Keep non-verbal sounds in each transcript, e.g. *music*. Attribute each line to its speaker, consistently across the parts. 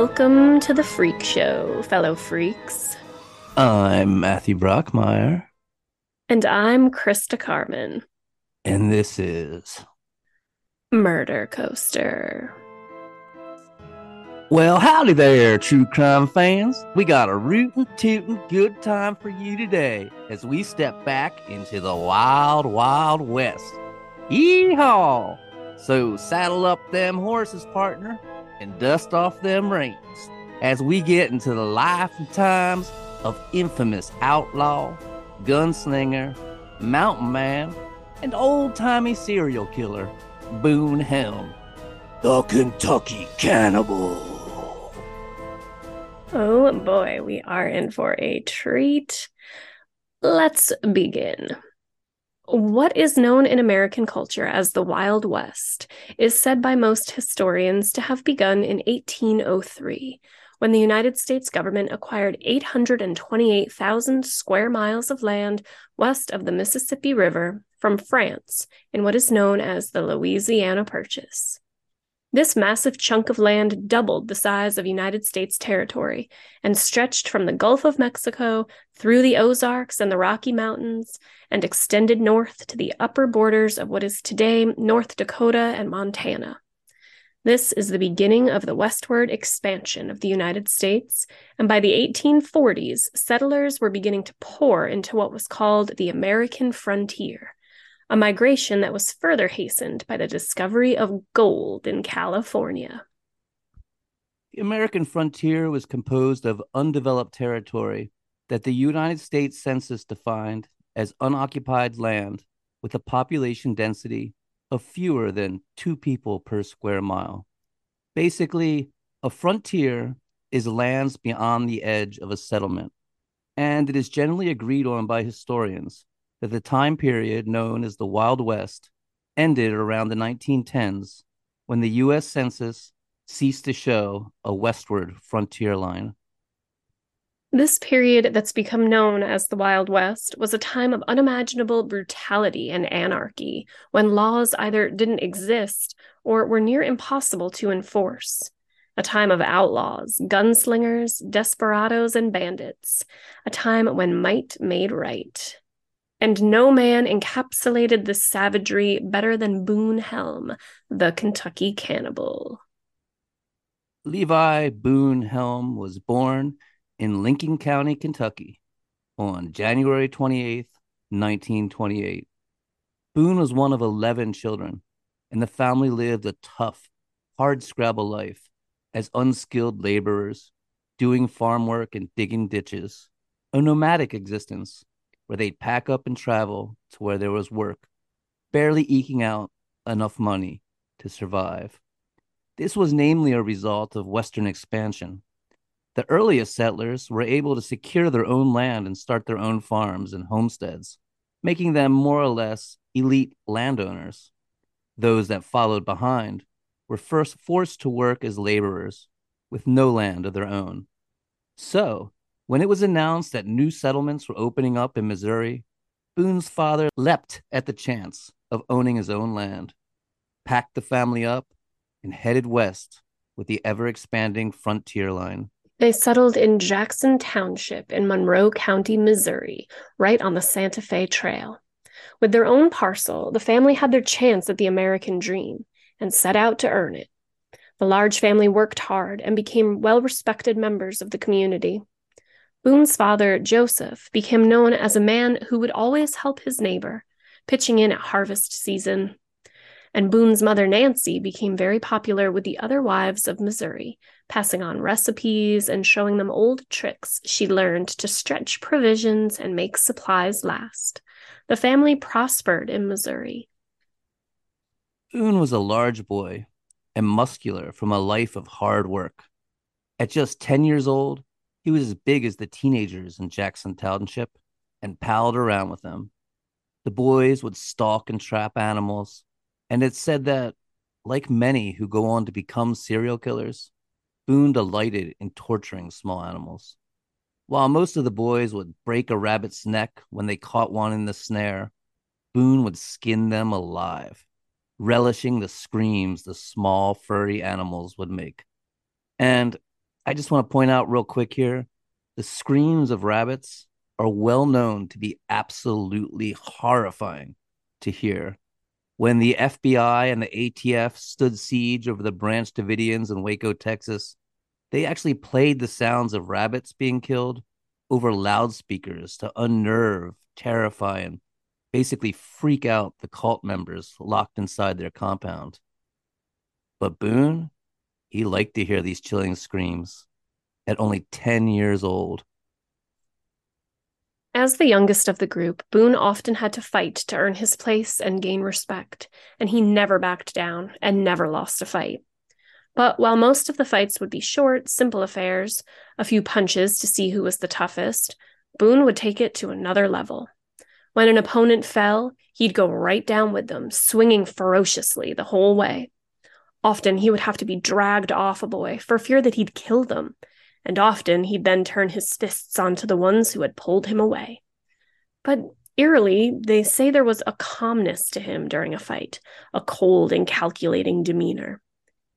Speaker 1: Welcome to the Freak Show, fellow freaks.
Speaker 2: I'm Matthew Brockmeyer,
Speaker 1: And I'm Krista Carmen,
Speaker 2: and this is.
Speaker 1: Murder Coaster.
Speaker 2: Well, howdy there, true crime fans. We got a rootin' tootin' good time for you today as we step back into the wild, wild west. Yeehaw! So saddle up them horses, partner, and dust off them reins as we get into the life and times of infamous outlaw, gunslinger, mountain man, and old timey serial killer, Boone Helm, the Kentucky Cannibal.
Speaker 1: Oh boy, we are in for a treat. Let's begin. What is known in American culture as the Wild West is said by most historians to have begun in 1803, when the United States government acquired 828,000 square miles of land west of the Mississippi River from France in what is known as the Louisiana Purchase. This massive chunk of land doubled the size of United States territory and stretched from the Gulf of Mexico through the Ozarks and the Rocky Mountains and extended north to the upper borders of what is today North Dakota and Montana. This is the beginning of the westward expansion of the United States, and by the 1840s, settlers were beginning to pour into what was called the American frontier a migration that was further hastened by the discovery of gold in California.
Speaker 2: The American frontier was composed of undeveloped territory that the United States Census defined as unoccupied land with a population density of fewer than two people per square mile. Basically, a frontier is lands beyond the edge of a settlement, and it is generally agreed on by historians that the time period known as the Wild West ended around the 1910s when the U.S. Census ceased to show a westward frontier line.
Speaker 1: This period that's become known as the Wild West was a time of unimaginable brutality and anarchy when laws either didn't exist or were near impossible to enforce. A time of outlaws, gunslingers, desperados, and bandits. A time when might made right. And no man encapsulated this savagery better than Boone Helm, the Kentucky cannibal.
Speaker 2: Levi Boone Helm was born in Lincoln County, Kentucky on January 28th, 1928. Boone was one of 11 children, and the family lived a tough, hard scrabble life as unskilled laborers, doing farm work and digging ditches, a nomadic existence where they'd pack up and travel to where there was work, barely eking out enough money to survive. This was namely a result of Western expansion. The earliest settlers were able to secure their own land and start their own farms and homesteads, making them more or less elite landowners. Those that followed behind were first forced to work as laborers with no land of their own. So, when it was announced that new settlements were opening up in Missouri, Boone's father leapt at the chance of owning his own land, packed the family up, and headed west with the ever expanding frontier line.
Speaker 1: They settled in Jackson Township in Monroe County, Missouri, right on the Santa Fe Trail. With their own parcel, the family had their chance at the American dream and set out to earn it. The large family worked hard and became well respected members of the community. Boone's father, Joseph, became known as a man who would always help his neighbor, pitching in at harvest season. And Boone's mother, Nancy, became very popular with the other wives of Missouri, passing on recipes and showing them old tricks she learned to stretch provisions and make supplies last. The family prospered in Missouri.
Speaker 2: Boone was a large boy and muscular from a life of hard work. At just 10 years old, he was as big as the teenagers in Jackson Township and palled around with them. The boys would stalk and trap animals, and it's said that, like many who go on to become serial killers, Boone delighted in torturing small animals. While most of the boys would break a rabbit's neck when they caught one in the snare, Boone would skin them alive, relishing the screams the small furry animals would make. And I just want to point out real quick here the screams of rabbits are well known to be absolutely horrifying to hear. When the FBI and the ATF stood siege over the Branch Davidians in Waco, Texas, they actually played the sounds of rabbits being killed over loudspeakers to unnerve, terrify, and basically freak out the cult members locked inside their compound. But Boone, he liked to hear these chilling screams at only 10 years old.
Speaker 1: As the youngest of the group, Boone often had to fight to earn his place and gain respect, and he never backed down and never lost a fight. But while most of the fights would be short, simple affairs, a few punches to see who was the toughest, Boone would take it to another level. When an opponent fell, he'd go right down with them, swinging ferociously the whole way. Often he would have to be dragged off a boy for fear that he'd kill them, and often he'd then turn his fists onto the ones who had pulled him away. But eerily, they say there was a calmness to him during a fight, a cold and calculating demeanor.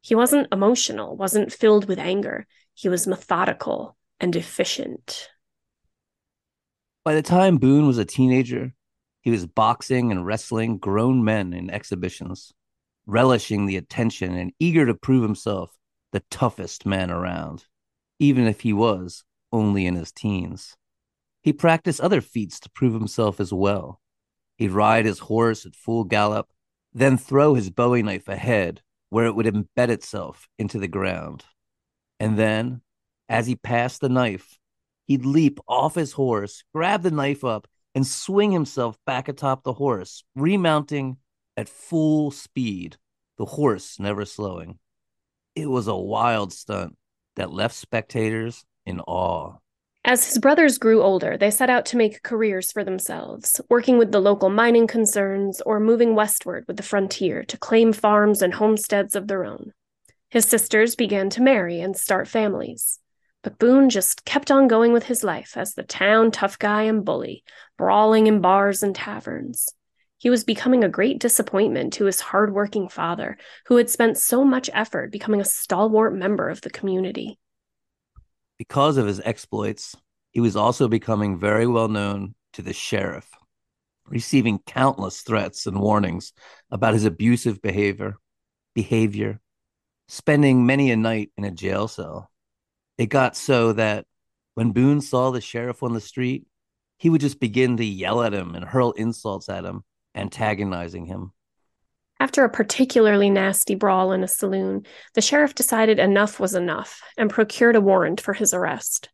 Speaker 1: He wasn't emotional, wasn't filled with anger. He was methodical and efficient.
Speaker 2: By the time Boone was a teenager, he was boxing and wrestling grown men in exhibitions, relishing the attention and eager to prove himself the toughest man around, even if he was only in his teens. He practiced other feats to prove himself as well. He'd ride his horse at full gallop, then throw his bowie knife ahead where it would embed itself into the ground. And then, as he passed the knife, he'd leap off his horse, grab the knife up, and swing himself back atop the horse, remounting at full speed, the horse never slowing. It was a wild stunt that left spectators in awe.
Speaker 1: As his brothers grew older, they set out to make careers for themselves, working with the local mining concerns or moving westward with the frontier to claim farms and homesteads of their own. His sisters began to marry and start families. But Boone just kept on going with his life as the town tough guy and bully, brawling in bars and taverns. He was becoming a great disappointment to his hard-working father, who had spent so much effort becoming a stalwart member of the community.
Speaker 2: Because of his exploits, he was also becoming very well known to the sheriff, receiving countless threats and warnings about his abusive behavior, behavior, spending many a night in a jail cell. It got so that when Boone saw the sheriff on the street, he would just begin to yell at him and hurl insults at him, antagonizing him.
Speaker 1: After a particularly nasty brawl in a saloon, the sheriff decided enough was enough and procured a warrant for his arrest.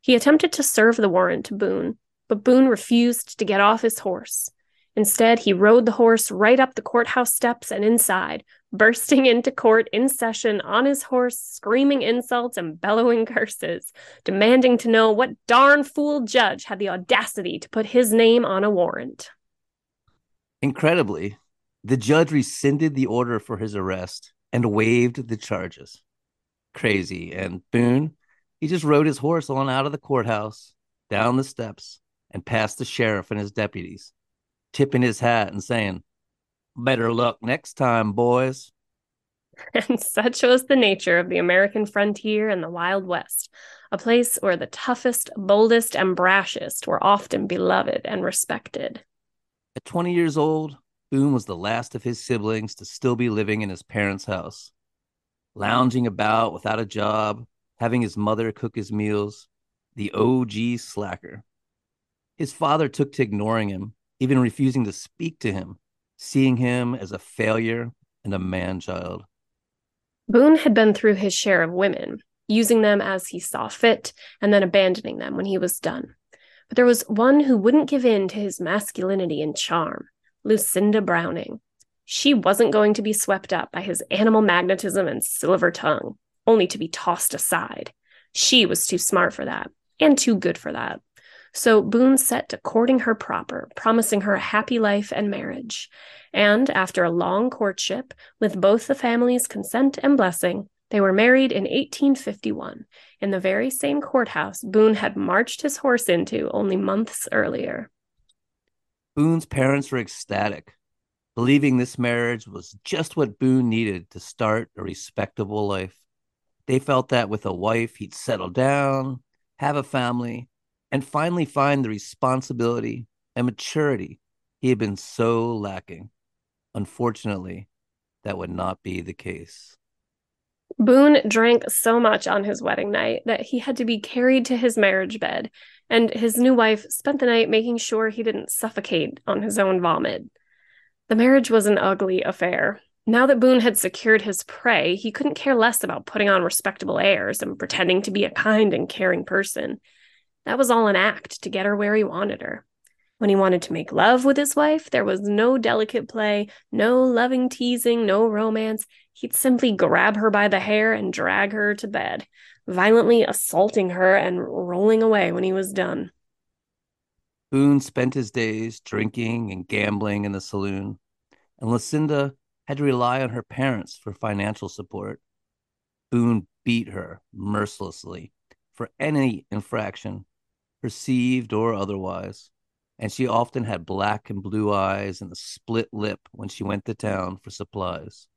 Speaker 1: He attempted to serve the warrant to Boone, but Boone refused to get off his horse. Instead, he rode the horse right up the courthouse steps and inside, bursting into court in session on his horse, screaming insults and bellowing curses, demanding to know what darn fool judge had the audacity to put his name on a warrant.
Speaker 2: Incredibly, the judge rescinded the order for his arrest and waived the charges. Crazy. And Boone, he just rode his horse on out of the courthouse, down the steps, and past the sheriff and his deputies, tipping his hat and saying, Better luck next time, boys. *laughs*
Speaker 1: And such was the nature of the American frontier and the Wild West, a place where the toughest, boldest, and brashest were often beloved and respected.
Speaker 2: At 20 years old, Boone was the last of his siblings to still be living in his parents' house, lounging about without a job, having his mother cook his meals, the OG slacker. His father took to ignoring him, even refusing to speak to him, seeing him as a failure and a man child.
Speaker 1: Boone had been through his share of women, using them as he saw fit and then abandoning them when he was done. But there was one who wouldn't give in to his masculinity and charm. Lucinda Browning. She wasn't going to be swept up by his animal magnetism and silver tongue, only to be tossed aside. She was too smart for that, and too good for that. So Boone set to courting her proper, promising her a happy life and marriage. And after a long courtship, with both the families' consent and blessing, they were married in 1851 in the very same courthouse Boone had marched his horse into only months earlier.
Speaker 2: Boone's parents were ecstatic, believing this marriage was just what Boone needed to start a respectable life. They felt that with a wife, he'd settle down, have a family, and finally find the responsibility and maturity he had been so lacking. Unfortunately, that would not be the case.
Speaker 1: Boone drank so much on his wedding night that he had to be carried to his marriage bed, and his new wife spent the night making sure he didn't suffocate on his own vomit. The marriage was an ugly affair. Now that Boone had secured his prey, he couldn't care less about putting on respectable airs and pretending to be a kind and caring person. That was all an act to get her where he wanted her. When he wanted to make love with his wife, there was no delicate play, no loving teasing, no romance. He'd simply grab her by the hair and drag her to bed, violently assaulting her and rolling away when he was done.
Speaker 2: Boone spent his days drinking and gambling in the saloon, and Lucinda had to rely on her parents for financial support. Boone beat her mercilessly for any infraction, perceived or otherwise and she often had black and blue eyes and a split lip when she went to town for supplies.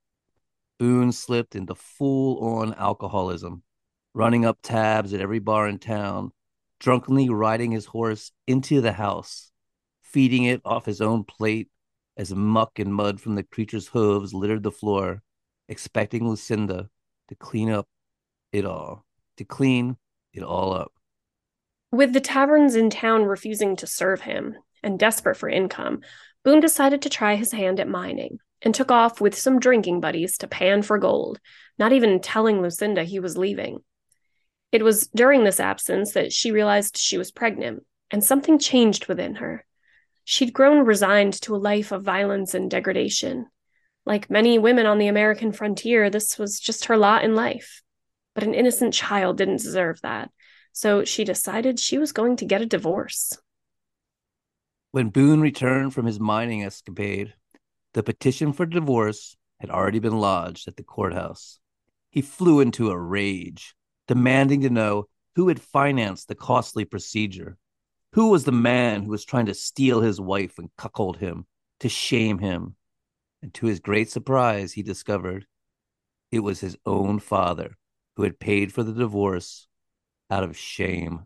Speaker 2: Boone slipped into full on alcoholism, running up tabs at every bar in town, drunkenly riding his horse into the house, feeding it off his own plate as muck and mud from the creature's hooves littered the floor, expecting Lucinda to clean up it all, to clean it all up.
Speaker 1: With the taverns in town refusing to serve him and desperate for income, Boone decided to try his hand at mining and took off with some drinking buddies to pan for gold, not even telling Lucinda he was leaving. It was during this absence that she realized she was pregnant, and something changed within her. She'd grown resigned to a life of violence and degradation. Like many women on the American frontier, this was just her lot in life. But an innocent child didn't deserve that, so she decided she was going to get a divorce.
Speaker 2: When Boone returned from his mining escapade, the petition for divorce had already been lodged at the courthouse. He flew into a rage, demanding to know who had financed the costly procedure. Who was the man who was trying to steal his wife and cuckold him, to shame him? And to his great surprise, he discovered it was his own father who had paid for the divorce out of shame.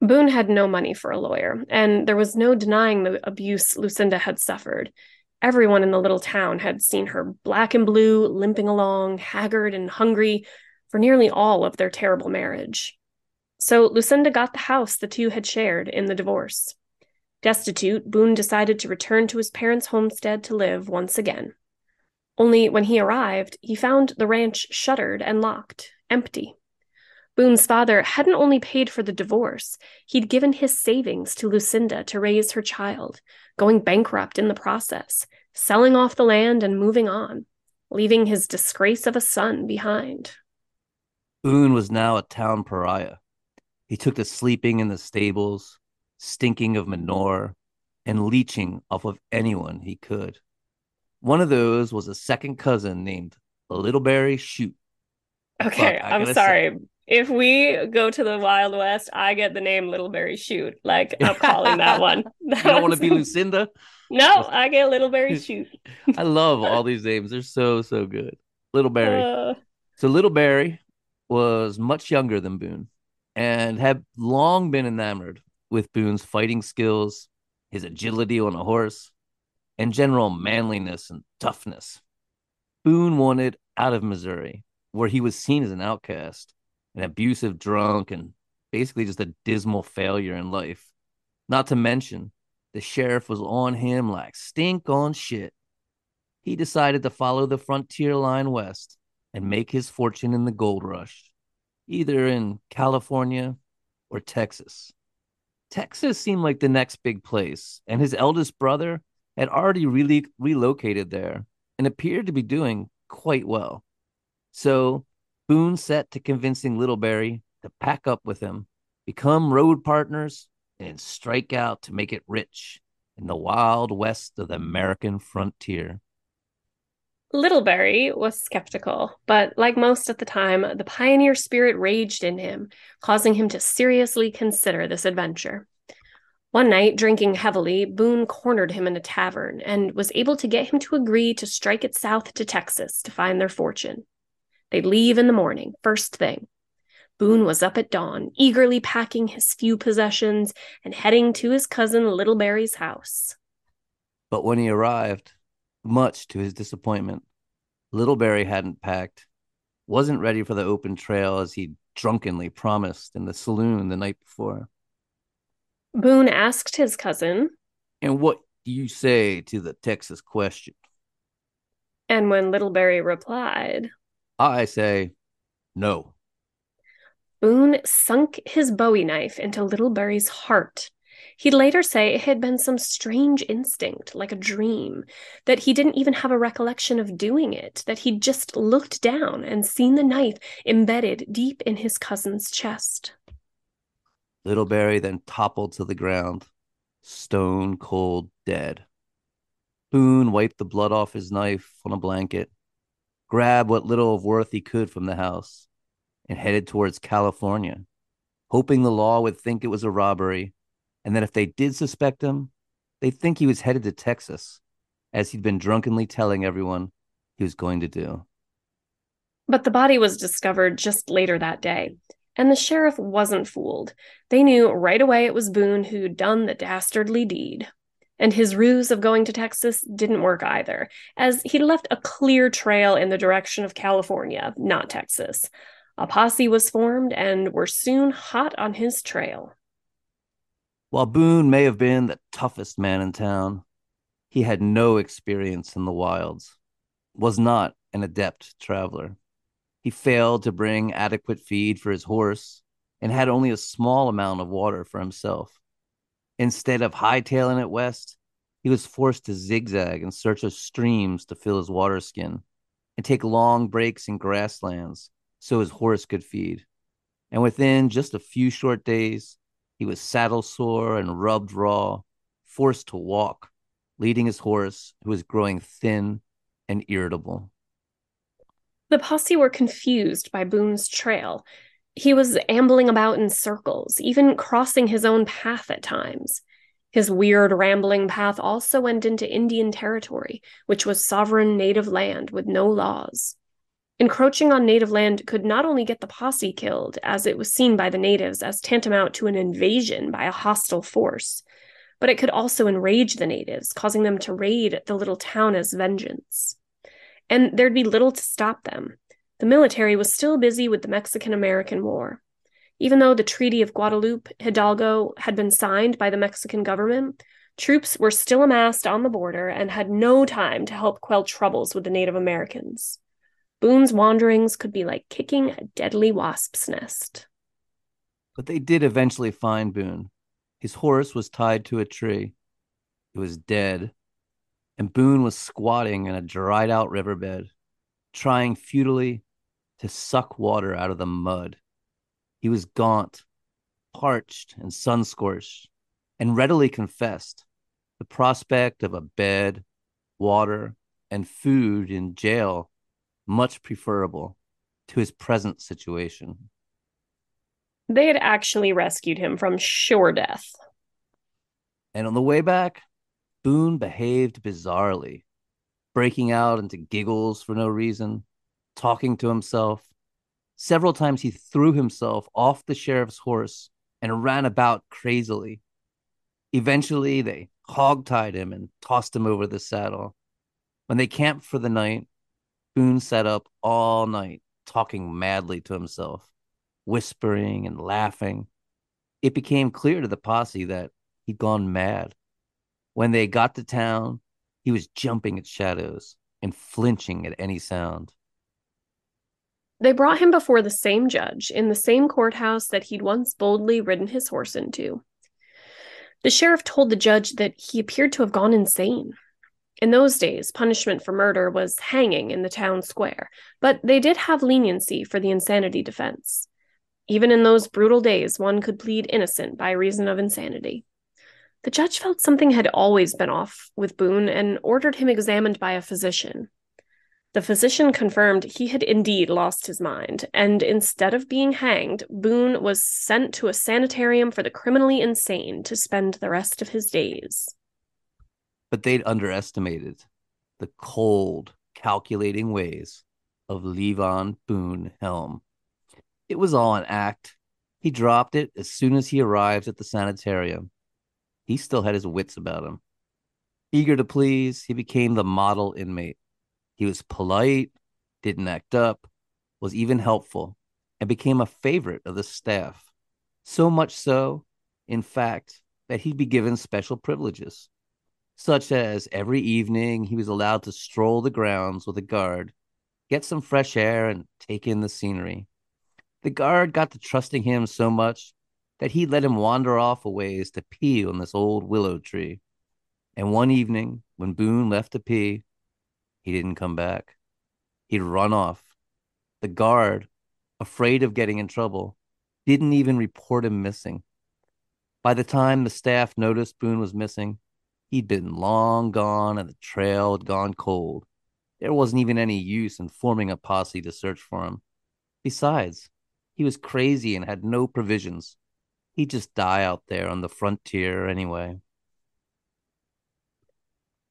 Speaker 1: Boone had no money for a lawyer, and there was no denying the abuse Lucinda had suffered. Everyone in the little town had seen her black and blue, limping along, haggard and hungry for nearly all of their terrible marriage. So Lucinda got the house the two had shared in the divorce. Destitute, Boone decided to return to his parents' homestead to live once again. Only when he arrived, he found the ranch shuttered and locked, empty. Boone's father hadn't only paid for the divorce, he'd given his savings to Lucinda to raise her child, going bankrupt in the process, selling off the land and moving on, leaving his disgrace of a son behind.
Speaker 2: Boone was now a town pariah. He took to sleeping in the stables, stinking of manure, and leeching off of anyone he could. One of those was a second cousin named Littleberry Shoot.
Speaker 1: Okay, I'm sorry. Say, if we go to the Wild West, I get the name Littleberry Shoot. Like I'm calling that one.
Speaker 2: That *laughs* you don't want to be *laughs* Lucinda?
Speaker 1: No, I get Littleberry *laughs* Shoot.
Speaker 2: I love all these names. They're so so good. Littleberry. Uh... So Littleberry was much younger than Boone and had long been enamored with Boone's fighting skills, his agility on a horse, and general manliness and toughness. Boone wanted out of Missouri, where he was seen as an outcast an abusive drunk, and basically just a dismal failure in life. Not to mention, the sheriff was on him like stink on shit. He decided to follow the frontier line west and make his fortune in the gold rush, either in California or Texas. Texas seemed like the next big place, and his eldest brother had already really relocated there and appeared to be doing quite well. So Boone set to convincing Littleberry to pack up with him, become road partners, and strike out to make it rich in the wild west of the American frontier.
Speaker 1: Littleberry was skeptical, but like most at the time, the pioneer spirit raged in him, causing him to seriously consider this adventure. One night, drinking heavily, Boone cornered him in a tavern and was able to get him to agree to strike it south to Texas to find their fortune. They'd leave in the morning, first thing. Boone was up at dawn, eagerly packing his few possessions and heading to his cousin Littleberry's house.
Speaker 2: But when he arrived, much to his disappointment, Littleberry hadn't packed, wasn't ready for the open trail as he'd drunkenly promised in the saloon the night before.
Speaker 1: Boone asked his cousin,
Speaker 2: And what do you say to the Texas question?
Speaker 1: and when Littleberry replied,
Speaker 2: I say no.
Speaker 1: Boone sunk his bowie knife into Little Littleberry's heart. He'd later say it had been some strange instinct, like a dream, that he didn't even have a recollection of doing it, that he'd just looked down and seen the knife embedded deep in his cousin's chest.
Speaker 2: Littleberry then toppled to the ground, stone cold dead. Boone wiped the blood off his knife on a blanket, grabbed what little of worth he could from the house, and headed towards California, hoping the law would think it was a robbery, and that if they did suspect him, they'd think he was headed to Texas, as he'd been drunkenly telling everyone he was going to do.
Speaker 1: But the body was discovered just later that day, and the sheriff wasn't fooled. They knew right away it was Boone who'd done the dastardly deed. And his ruse of going to Texas didn't work either, as he left a clear trail in the direction of California, not Texas. A posse was formed and were soon hot on his trail.
Speaker 2: While Boone may have been the toughest man in town, he had no experience in the wilds, was not an adept traveler. He failed to bring adequate feed for his horse and had only a small amount of water for himself. Instead of hightailing it west, he was forced to zigzag in search of streams to fill his water skin and take long breaks in grasslands so his horse could feed. And within just a few short days, he was saddle sore and rubbed raw, forced to walk, leading his horse, who was growing thin and irritable.
Speaker 1: The posse were confused by Boone's trail. He was ambling about in circles, even crossing his own path at times. His weird, rambling path also went into Indian territory, which was sovereign native land with no laws. Encroaching on native land could not only get the posse killed, as it was seen by the natives as tantamount to an invasion by a hostile force, but it could also enrage the natives, causing them to raid the little town as vengeance. And there'd be little to stop them. The military was still busy with the Mexican American War. Even though the Treaty of Guadalupe Hidalgo had been signed by the Mexican government, troops were still amassed on the border and had no time to help quell troubles with the Native Americans. Boone's wanderings could be like kicking a deadly wasp's nest.
Speaker 2: But they did eventually find Boone. His horse was tied to a tree. It was dead, and Boone was squatting in a dried out riverbed, trying futilely to suck water out of the mud. He was gaunt, parched, and sun scorched, and readily confessed the prospect of a bed, water, and food in jail much preferable to his present situation.
Speaker 1: They had actually rescued him from sure death.
Speaker 2: And on the way back, Boone behaved bizarrely, breaking out into giggles for no reason, talking to himself. Several times he threw himself off the sheriff's horse and ran about crazily. Eventually, they hog-tied him and tossed him over the saddle. When they camped for the night, Boone sat up all night, talking madly to himself, whispering and laughing. It became clear to the posse that he'd gone mad. When they got to town, he was jumping at shadows and flinching at any sound.
Speaker 1: They brought him before the same judge in the same courthouse that he'd once boldly ridden his horse into. The sheriff told the judge that he appeared to have gone insane. In those days, punishment for murder was hanging in the town square, but they did have leniency for the insanity defense. Even in those brutal days, one could plead innocent by reason of insanity. The judge felt something had always been off with Boone and ordered him examined by a physician. The physician confirmed he had indeed lost his mind, and instead of being hanged, Boone was sent to a sanitarium for the criminally insane to spend the rest of his days.
Speaker 2: But they'd underestimated the cold, calculating ways of Levi Boone Helm. It was all an act. He dropped it as soon as he arrived at the sanitarium. He still had his wits about him. Eager to please, he became the model inmate. He was polite, didn't act up, was even helpful, and became a favorite of the staff. So much so, in fact, that he'd be given special privileges, such as every evening he was allowed to stroll the grounds with a guard, get some fresh air, and take in the scenery. The guard got to trusting him so much that he let him wander off a ways to pee on this old willow tree. And one evening, when Boone left to pee, he didn't come back. He'd run off. The guard, afraid of getting in trouble, didn't even report him missing. By the time the staff noticed Boone was missing, he'd been long gone and the trail had gone cold. There wasn't even any use in forming a posse to search for him. Besides, he was crazy and had no provisions. He'd just die out there on the frontier anyway.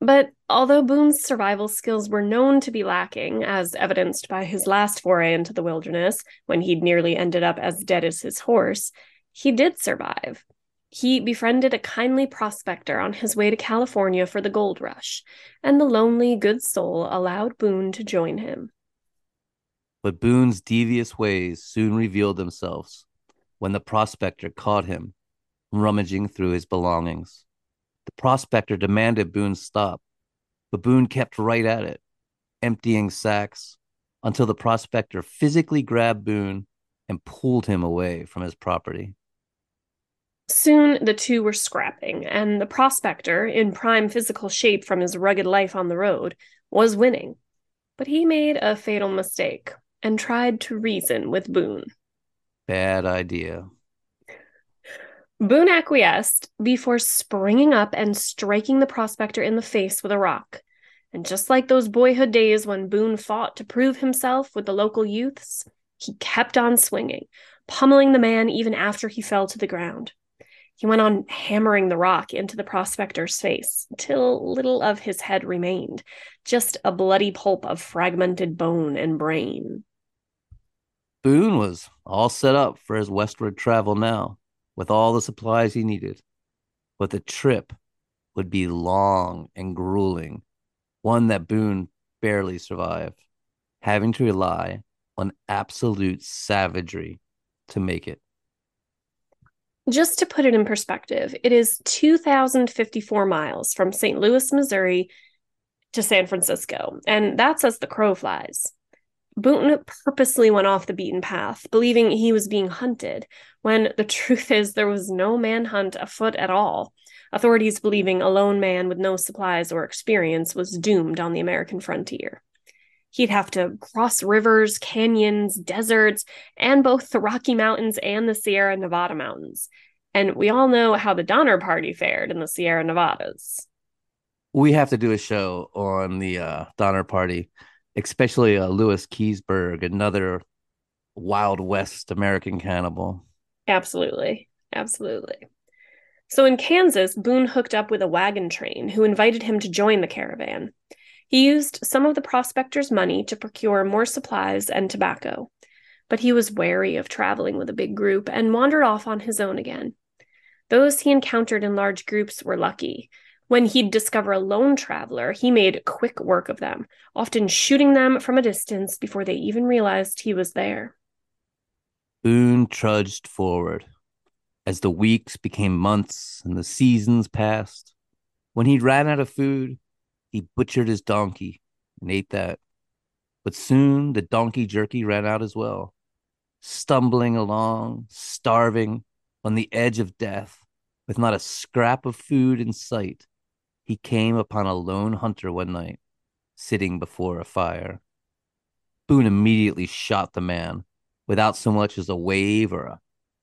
Speaker 1: But although Boone's survival skills were known to be lacking, as evidenced by his last foray into the wilderness, when he'd nearly ended up as dead as his horse, he did survive. He befriended a kindly prospector on his way to California for the gold rush, and the lonely, good soul allowed Boone to join him.
Speaker 2: But Boone's devious ways soon revealed themselves when the prospector caught him rummaging through his belongings. The prospector demanded Boone stop, but Boone kept right at it, emptying sacks until the prospector physically grabbed Boone and pulled him away from his property.
Speaker 1: Soon the two were scrapping, and the prospector, in prime physical shape from his rugged life on the road, was winning. But he made a fatal mistake and tried to reason with Boone.
Speaker 2: Bad idea.
Speaker 1: Boone acquiesced before springing up and striking the prospector in the face with a rock. And just like those boyhood days when Boone fought to prove himself with the local youths, he kept on swinging, pummeling the man even after he fell to the ground. He went on hammering the rock into the prospector's face till little of his head remained, just a bloody pulp of fragmented bone and brain.
Speaker 2: Boone was all set up for his westward travel now, with all the supplies he needed. But the trip would be long and grueling, one that Boone barely survived, having to rely on absolute savagery to make it.
Speaker 1: Just to put it in perspective, it is 2,054 miles from St. Louis, Missouri to San Francisco, and that's as the crow flies. Boone purposely went off the beaten path, believing he was being hunted, when the *laughs* truth is there was no manhunt afoot at all. Authorities believing a lone man with no supplies or experience was doomed on the American frontier. He'd have to cross rivers, canyons, deserts, and both the Rocky Mountains and the Sierra Nevada mountains. And we all know how the Donner Party fared in the Sierra Nevadas.
Speaker 2: We have to do a show on the uh, Donner Party especially uh, Lewis Keseberg, another Wild West American cannibal.
Speaker 1: Absolutely. Absolutely. So in Kansas, Boone hooked up with a wagon train who invited him to join the caravan. He used some of the prospector's money to procure more supplies and tobacco, but he was wary of traveling with a big group and wandered off on his own again. Those he encountered in large groups were lucky, when he'd discover a lone traveler, he made quick work of them, often shooting them from a distance before they even realized he was there.
Speaker 2: Boone trudged forward. As the weeks became months and the seasons passed, when he ran out of food, he butchered his donkey and ate that. But soon the donkey jerky ran out as well. Stumbling along, starving, on the edge of death, with not a scrap of food in sight, he came upon a lone hunter one night, sitting before a fire. Boone immediately shot the man, without so much as a wave or a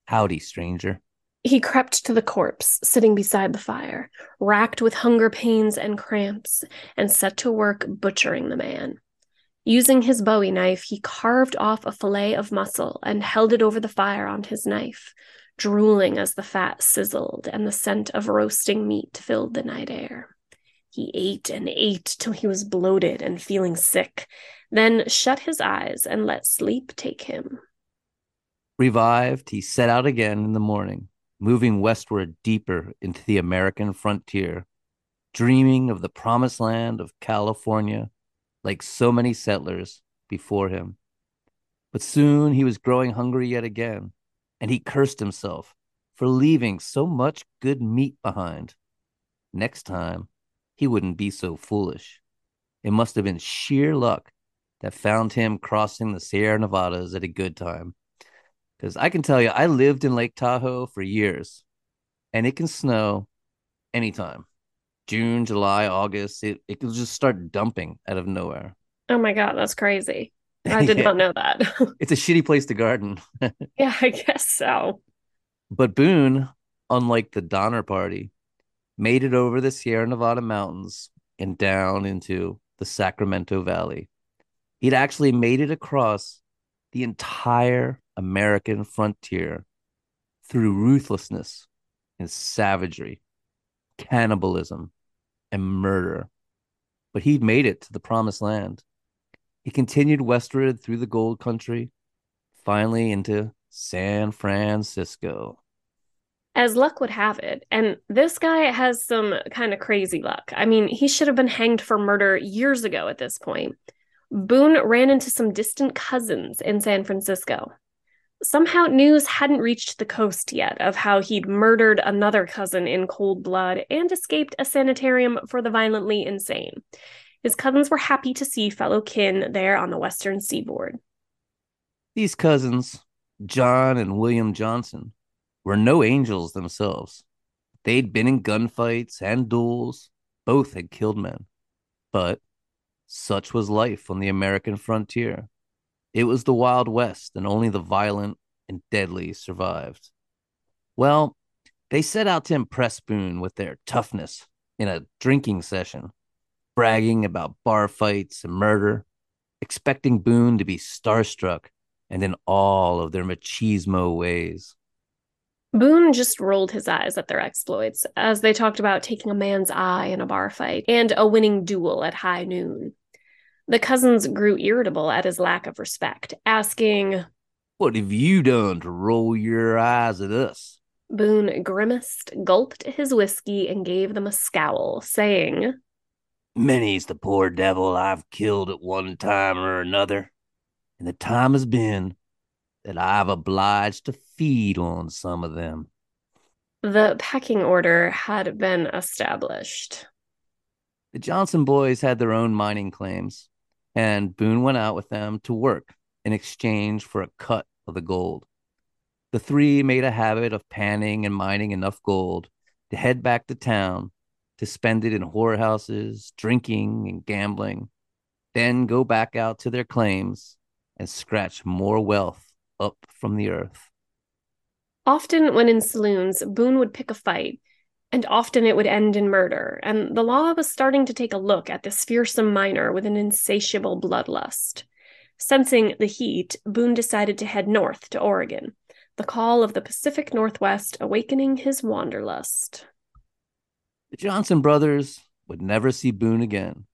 Speaker 2: howdy, stranger.
Speaker 1: He crept to the corpse, sitting beside the fire, racked with hunger pains and cramps, and set to work butchering the man. Using his bowie knife, he carved off a fillet of muscle and held it over the fire on his knife, drooling as the fat sizzled and the scent of roasting meat filled the night air. He ate and ate till he was bloated and feeling sick, then shut his eyes and let sleep take him.
Speaker 2: Revived, he set out again in the morning, moving westward deeper into the American frontier, dreaming of the promised land of California like so many settlers before him. But soon he was growing hungry yet again, and he cursed himself for leaving so much good meat behind. Next time, he wouldn't be so foolish. It must have been sheer luck that found him crossing the Sierra Nevadas at a good time. Because I can tell you, I lived in Lake Tahoe for years, and it can snow anytime. June, July, August, it, it can just start dumping out of nowhere.
Speaker 1: Oh my God, that's crazy. *laughs* I did yeah. not know that. *laughs*
Speaker 2: it's a shitty place to garden. *laughs*
Speaker 1: yeah, I guess so.
Speaker 2: But Boone, unlike the Donner Party, made it over the Sierra Nevada mountains and down into the Sacramento Valley. He'd actually made it across the entire American frontier through ruthlessness and savagery, cannibalism, and murder. But he'd made it to the promised land. He continued westward through the gold country, finally into San Francisco.
Speaker 1: As luck would have it, and this guy has some kind of crazy luck. I mean, he should have been hanged for murder years ago at this point. Boone ran into some distant cousins in San Francisco. Somehow, news hadn't reached the coast yet of how he'd murdered another cousin in cold blood and escaped a sanitarium for the violently insane. His cousins were happy to see fellow kin there on the western seaboard.
Speaker 2: These cousins, John and William Johnson, were no angels themselves. They'd been in gunfights and duels, both had killed men. But such was life on the American frontier. It was the Wild West, and only the violent and deadly survived. Well, they set out to impress Boone with their toughness in a drinking session, bragging about bar fights and murder, expecting Boone to be starstruck and in all of their machismo ways.
Speaker 1: Boone just rolled his eyes at their exploits as they talked about taking a man's eye in a bar fight and a winning duel at high noon. The cousins grew irritable at his lack of respect, asking,
Speaker 2: What have you done to roll your eyes at us?
Speaker 1: Boone grimaced, gulped his whiskey, and gave them a scowl, saying,
Speaker 2: Many's the poor devil I've killed at one time or another, and the time has been that I've obliged to feed on some of them.
Speaker 1: The pecking order had been established.
Speaker 2: The Johnson boys had their own mining claims, and Boone went out with them to work in exchange for a cut of the gold. The three made a habit of panning and mining enough gold to head back to town to spend it in whorehouses, drinking, and gambling, then go back out to their claims and scratch more wealth up from the earth.
Speaker 1: Often, when in saloons, Boone would pick a fight and often it would end in murder, and the law was starting to take a look at this fearsome miner with an insatiable bloodlust. Sensing the heat, Boone decided to head north to Oregon, the call of the Pacific Northwest awakening his wanderlust.
Speaker 2: The Johnson brothers would never see Boone again,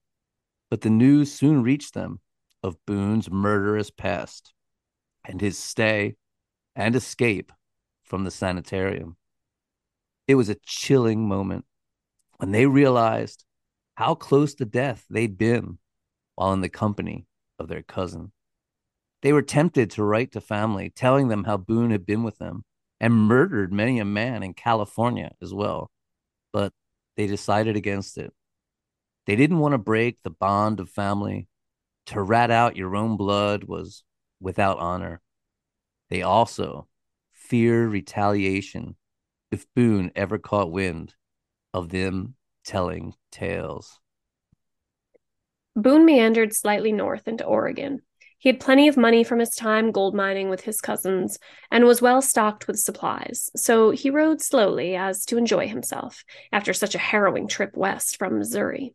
Speaker 2: but the news soon reached them of Boone's murderous past and his stay and escape from the sanitarium. It was a chilling moment when they realized how close to death they'd been while in the company of their cousin. They were tempted to write to family, telling them how Boone had been with them and murdered many a man in California as well, but they decided against it. They didn't want to break the bond of family. To rat out your own blood was without honor. They also fear retaliation if Boone ever caught wind of them telling tales.
Speaker 1: Boone meandered slightly north into Oregon. He had plenty of money from his time gold mining with his cousins and was well stocked with supplies, so he rode slowly as to enjoy himself after such a harrowing trip west from Missouri.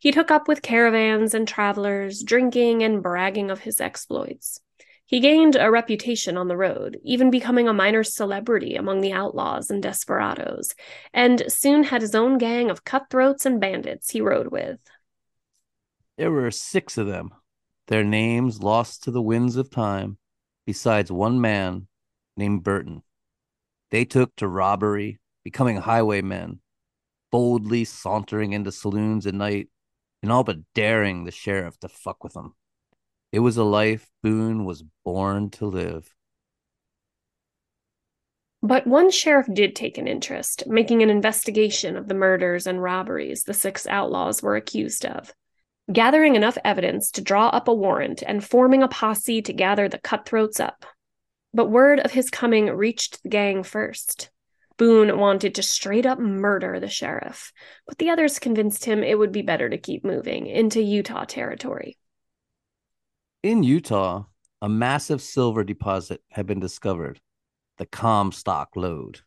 Speaker 1: He'd hook up with caravans and travelers, drinking and bragging of his exploits. He gained a reputation on the road, even becoming a minor celebrity among the outlaws and desperados, and soon had his own gang of cutthroats and bandits he rode with.
Speaker 2: There were six of them, their names lost to the winds of time, besides one man named Burton. They took to robbery, becoming highwaymen, boldly sauntering into saloons at night, and all but daring the sheriff to fuck with them. It was a life Boone was born to live.
Speaker 1: But one sheriff did take an interest, making an investigation of the murders and robberies the six outlaws were accused of. Gathering enough evidence to draw up a warrant and forming a posse to gather the cutthroats up. But word of his coming reached the gang first. Boone wanted to straight up murder the sheriff, but the others convinced him it would be better to keep moving into Utah territory.
Speaker 2: In Utah, a massive silver deposit had been discovered, the Comstock lode.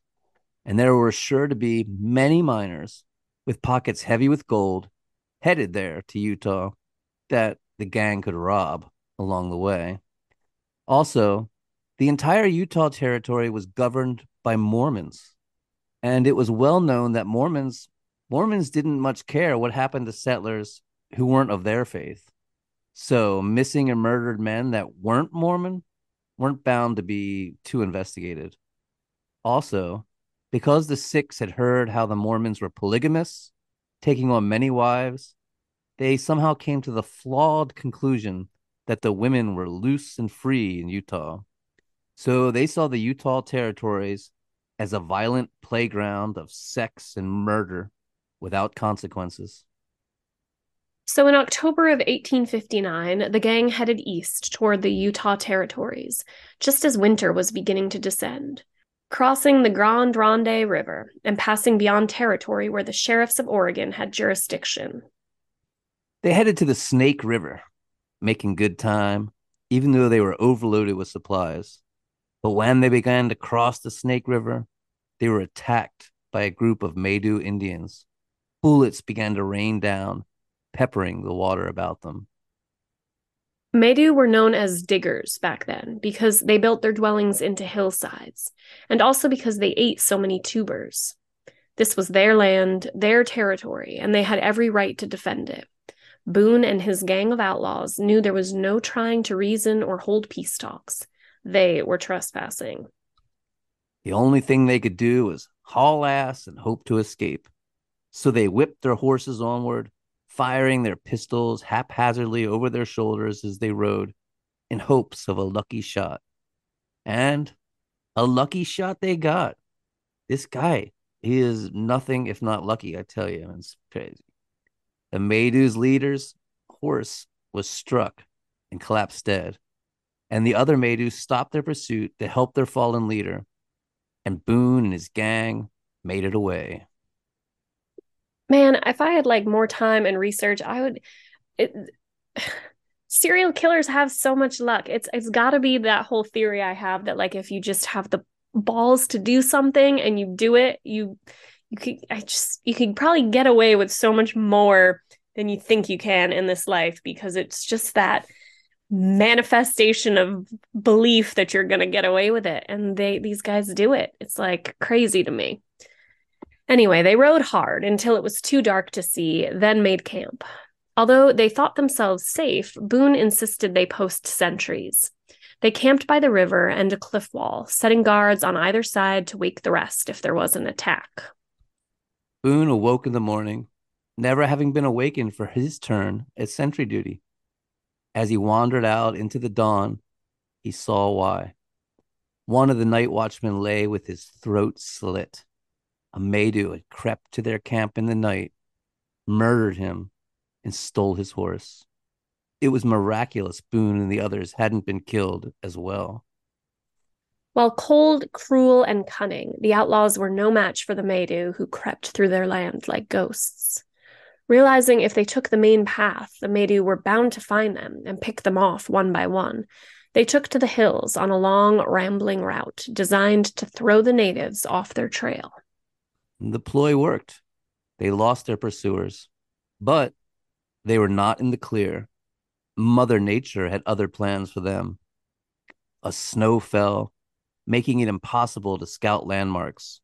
Speaker 2: And there were sure to be many miners with pockets heavy with gold headed there to Utah that the gang could rob along the way. Also, the entire Utah territory was governed by Mormons. And it was well known that Mormons Mormons didn't much care what happened to settlers who weren't of their faith. So missing and murdered men that weren't Mormon weren't bound to be too investigated. Also, because the six had heard how the Mormons were polygamists, taking on many wives, they somehow came to the flawed conclusion that the women were loose and free in Utah. So they saw the Utah territories as a violent playground of sex and murder without consequences.
Speaker 1: So in October of 1859, the gang headed east toward the Utah territories, just as winter was beginning to descend, crossing the Grande Ronde River and passing beyond territory where the sheriffs of Oregon had jurisdiction.
Speaker 2: They headed to the Snake River, making good time, even though they were overloaded with supplies. But when they began to cross the Snake River, they were attacked by a group of Maidu Indians. Bullets began to rain down peppering the water about them.
Speaker 1: Maidu were known as diggers back then because they built their dwellings into hillsides, and also because they ate so many tubers. This was their land, their territory, and they had every right to defend it. Boone and his gang of outlaws knew there was no trying to reason or hold peace talks. They were trespassing.
Speaker 2: The only thing they could do was haul ass and hope to escape. So they whipped their horses onward, firing their pistols haphazardly over their shoulders as they rode in hopes of a lucky shot. And a lucky shot they got. This guy, he is nothing if not lucky, I tell you. It's crazy. The Maidu's leader's horse was struck and collapsed dead. And the other Maidus stopped their pursuit to help their fallen leader. And Boone and his gang made it away
Speaker 1: man, if I had like more time and research, I would. It, *sighs* serial killers have so much luck. It's it's got to be that whole theory I have that like if you just have the balls to do something and you do it, you you could I just you could probably get away with so much more than you think you can in this life because it's just that manifestation of belief that you're going to get away with it and they these guys do it. It's like crazy to me. Anyway, they rode hard until it was too dark to see, then made camp. Although they thought themselves safe, Boone insisted they post sentries. They camped by the river and a cliff wall, setting guards on either side to wake the rest if there was an attack.
Speaker 2: Boone awoke in the morning, never having been awakened for his turn at sentry duty. As he wandered out into the dawn, he saw why. One of the night watchmen lay with his throat slit. A Maidu had crept to their camp in the night, murdered him, and stole his horse. It was miraculous Boone and the others hadn't been killed as well.
Speaker 1: While cold, cruel, and cunning, the outlaws were no match for the Maidu who crept through their land like ghosts. Realizing if they took the main path, the Maidu were bound to find them and pick them off one by one, they took to the hills on a long, rambling route designed to throw the natives off their trail.
Speaker 2: The ploy worked. They lost their pursuers, but they were not in the clear. Mother Nature had other plans for them. A snow fell, making it impossible to scout landmarks.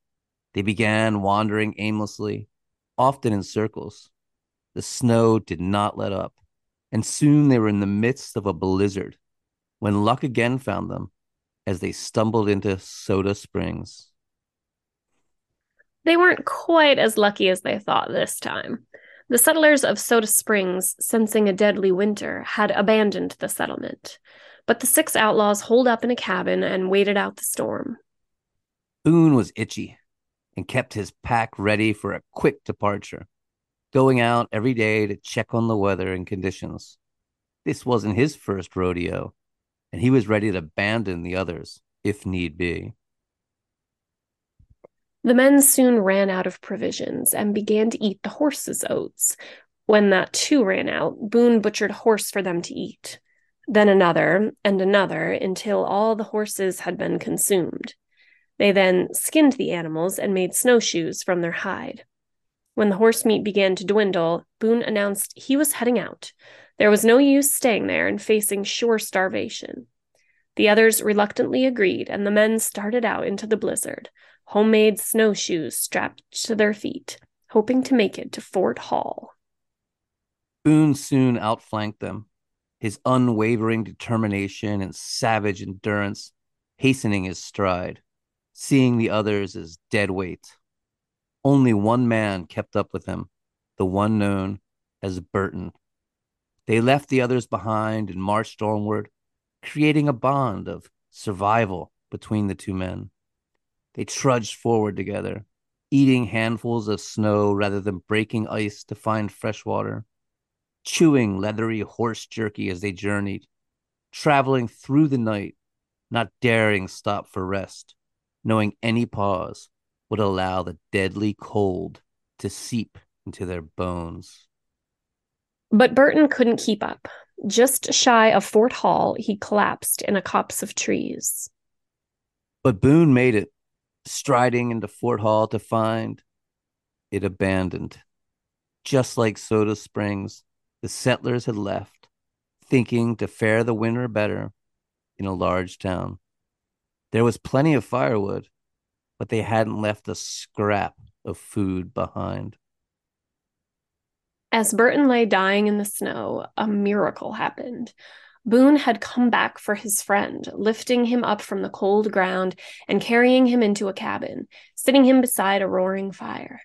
Speaker 2: They began wandering aimlessly, often in circles. The snow did not let up, and soon they were in the midst of a blizzard when luck again found them as they stumbled into Soda Springs.
Speaker 1: They weren't quite as lucky as they thought this time. The settlers of Soda Springs, sensing a deadly winter, had abandoned the settlement. But the six outlaws holed up in a cabin and waited out the storm.
Speaker 2: Boone was itchy and kept his pack ready for a quick departure, going out every day to check on the weather and conditions. This wasn't his first rodeo, and he was ready to abandon the others if need be.
Speaker 1: The men soon ran out of provisions and began to eat the horses' oats. When that too ran out, Boone butchered a horse for them to eat, then another and another until all the horses had been consumed. They then skinned the animals and made snowshoes from their hide. When the horse meat began to dwindle, Boone announced he was heading out. There was no use staying there and facing sure starvation. The others reluctantly agreed, and the men started out into the blizzard, homemade snowshoes strapped to their feet, hoping to make it to Fort Hall.
Speaker 2: Boone soon outflanked them, his unwavering determination and savage endurance hastening his stride, seeing the others as dead weight. Only one man kept up with him, the one known as Burton. They left the others behind and marched onward, creating a bond of survival between the two men. They trudged forward together, eating handfuls of snow rather than breaking ice to find fresh water, chewing leathery horse jerky as they journeyed, traveling through the night, not daring stop for rest, knowing any pause would allow the deadly cold to seep into their bones.
Speaker 1: But Burton couldn't keep up. Just shy of Fort Hall, he collapsed in a copse of trees.
Speaker 2: But Boone made it, striding into Fort Hall to find it abandoned. Just like Soda Springs, the settlers had left, thinking to fare the winter better in a large town. There was plenty of firewood, but they hadn't left a scrap of food behind.
Speaker 1: As Burton lay dying in the snow, a miracle happened. Boone had come back for his friend, lifting him up from the cold ground and carrying him into a cabin, sitting him beside a roaring fire.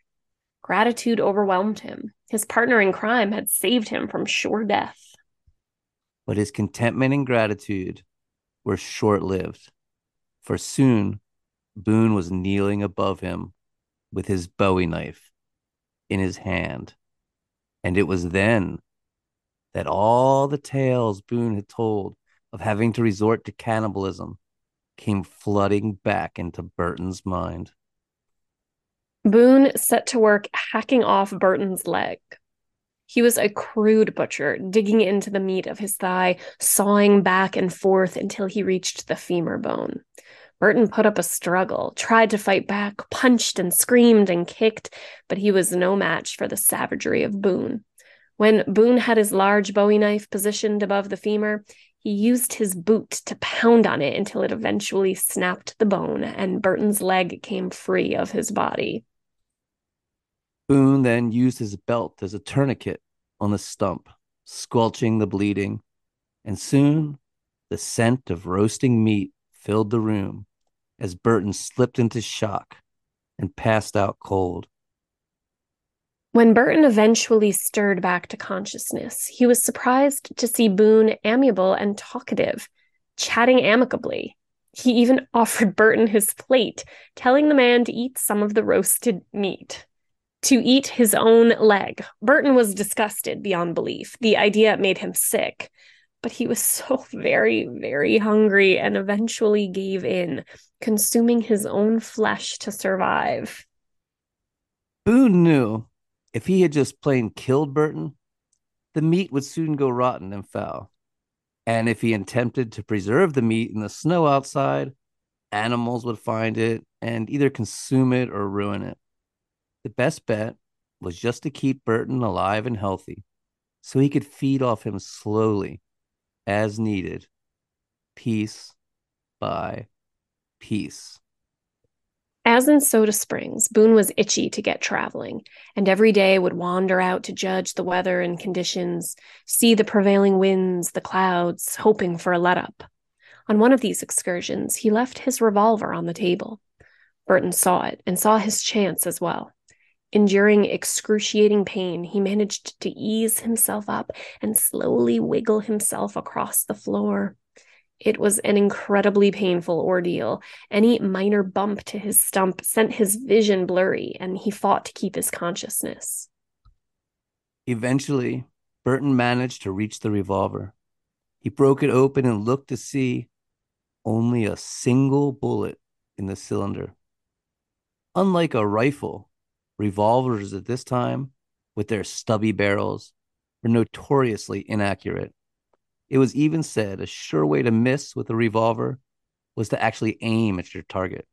Speaker 1: Gratitude overwhelmed him. His partner in crime had saved him from sure death.
Speaker 2: But his contentment and gratitude were short lived, for soon Boone was kneeling above him with his bowie knife in his hand. And it was then that all the tales Boone had told of having to resort to cannibalism came flooding back into Burton's mind.
Speaker 1: Boone set to work hacking off Burton's leg. He was a crude butcher, digging into the meat of his thigh, sawing back and forth until he reached the femur bone. Burton put up a struggle, tried to fight back, punched and screamed and kicked, but he was no match for the savagery of Boone. When Boone had his large bowie knife positioned above the femur, he used his boot to pound on it until it eventually snapped the bone and Burton's leg came free of his body.
Speaker 2: Boone then used his belt as a tourniquet on the stump, squelching the bleeding, and soon the scent of roasting meat filled the room as Burton slipped into shock and passed out cold.
Speaker 1: When Burton eventually stirred back to consciousness, he was surprised to see Boone amiable and talkative, chatting amicably. He even *laughs* offered Burton his plate, telling the man to eat some of the roasted meat. To eat his own leg. Burton was disgusted beyond belief. The idea made him sick, but he was *laughs* so very, very hungry and eventually gave in, consuming his own flesh to survive.
Speaker 2: Boone knew if he had just plain killed Burton, the meat would soon go rotten and foul. And if he attempted to preserve the meat in the snow outside, animals would find it and either consume it or ruin it. The best bet was just to keep Burton alive and healthy so he could feed off him slowly as needed, piece by piece.
Speaker 1: As in Soda Springs, Boone was itchy to get traveling, and every day would wander out to judge the weather and conditions, see the prevailing winds, the clouds, hoping for a let up. On one of these excursions, he left his revolver on the table. Burton saw it and saw his chance as well. Enduring excruciating pain, he managed to ease himself up and slowly wiggle himself across the floor. It was an incredibly painful ordeal. Any minor bump to his stump sent his vision blurry, and he fought to keep his consciousness.
Speaker 2: Eventually, Burton managed to reach the revolver. He broke it open and looked to see only a single bullet in the cylinder. Unlike a rifle, revolvers at this time, with their stubby barrels, were notoriously inaccurate. It was even said a sure way to miss with a revolver was to actually aim at your target.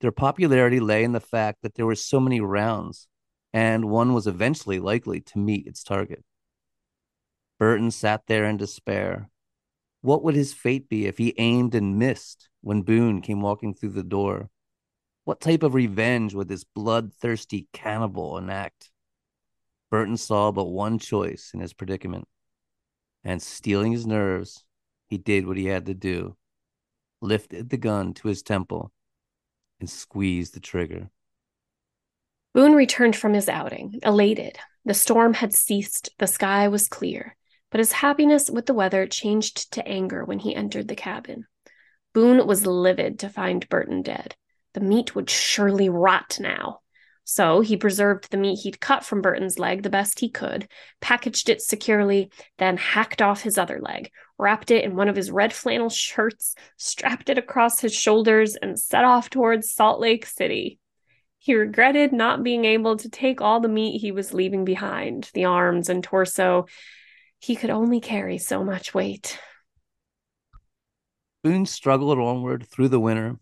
Speaker 2: Their popularity lay in the fact that there were so many rounds, and one was eventually likely to meet its target. Burton sat there in despair. What would his fate be if he aimed and missed when Boone came walking through the door? What type of revenge would this bloodthirsty cannibal enact? Burton saw but one choice in his predicament and steeling his nerves, he did what he had to do lifted the gun to his temple and squeezed the trigger.
Speaker 1: Boone returned from his outing, elated. The storm had ceased, the sky was clear, but his happiness with the weather changed to anger when he entered the cabin. Boone was livid to find Burton dead. The meat would surely rot now. So he preserved the meat he'd cut from Burton's leg the best he could, packaged it securely, then hacked off his other leg, wrapped it in one of his red flannel shirts, strapped it across his shoulders, and set off towards Salt Lake City. He regretted not being able to take all the meat he was leaving behind, the arms and torso. He could only carry so much weight.
Speaker 2: Boone struggled onward through the winter,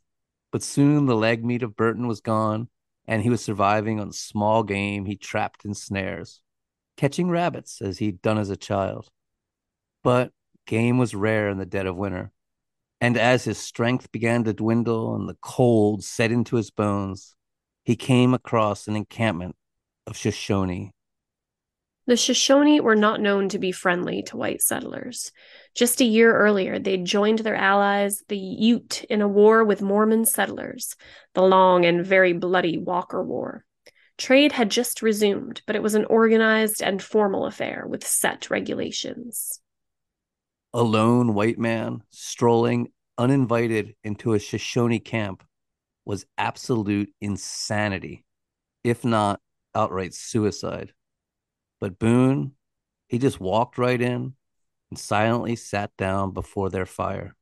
Speaker 2: but soon the leg meat of Burton was gone and he was surviving on small game he trapped in snares, catching rabbits as he'd done as a child. But game was rare in the dead of winter, and as his strength began to dwindle and the cold set into his bones, he came across an encampment of Shoshone
Speaker 1: the Shoshone were not known to be friendly to white settlers. Just a year earlier, they'd joined their allies, the Ute, in a war with Mormon settlers, the long and very bloody Walker War. Trade had just resumed, but it was an organized and formal affair with set regulations.
Speaker 2: A lone white man strolling uninvited into a Shoshone camp was absolute insanity, if not outright suicide. But Boone, he just walked right in and silently sat down before their fire.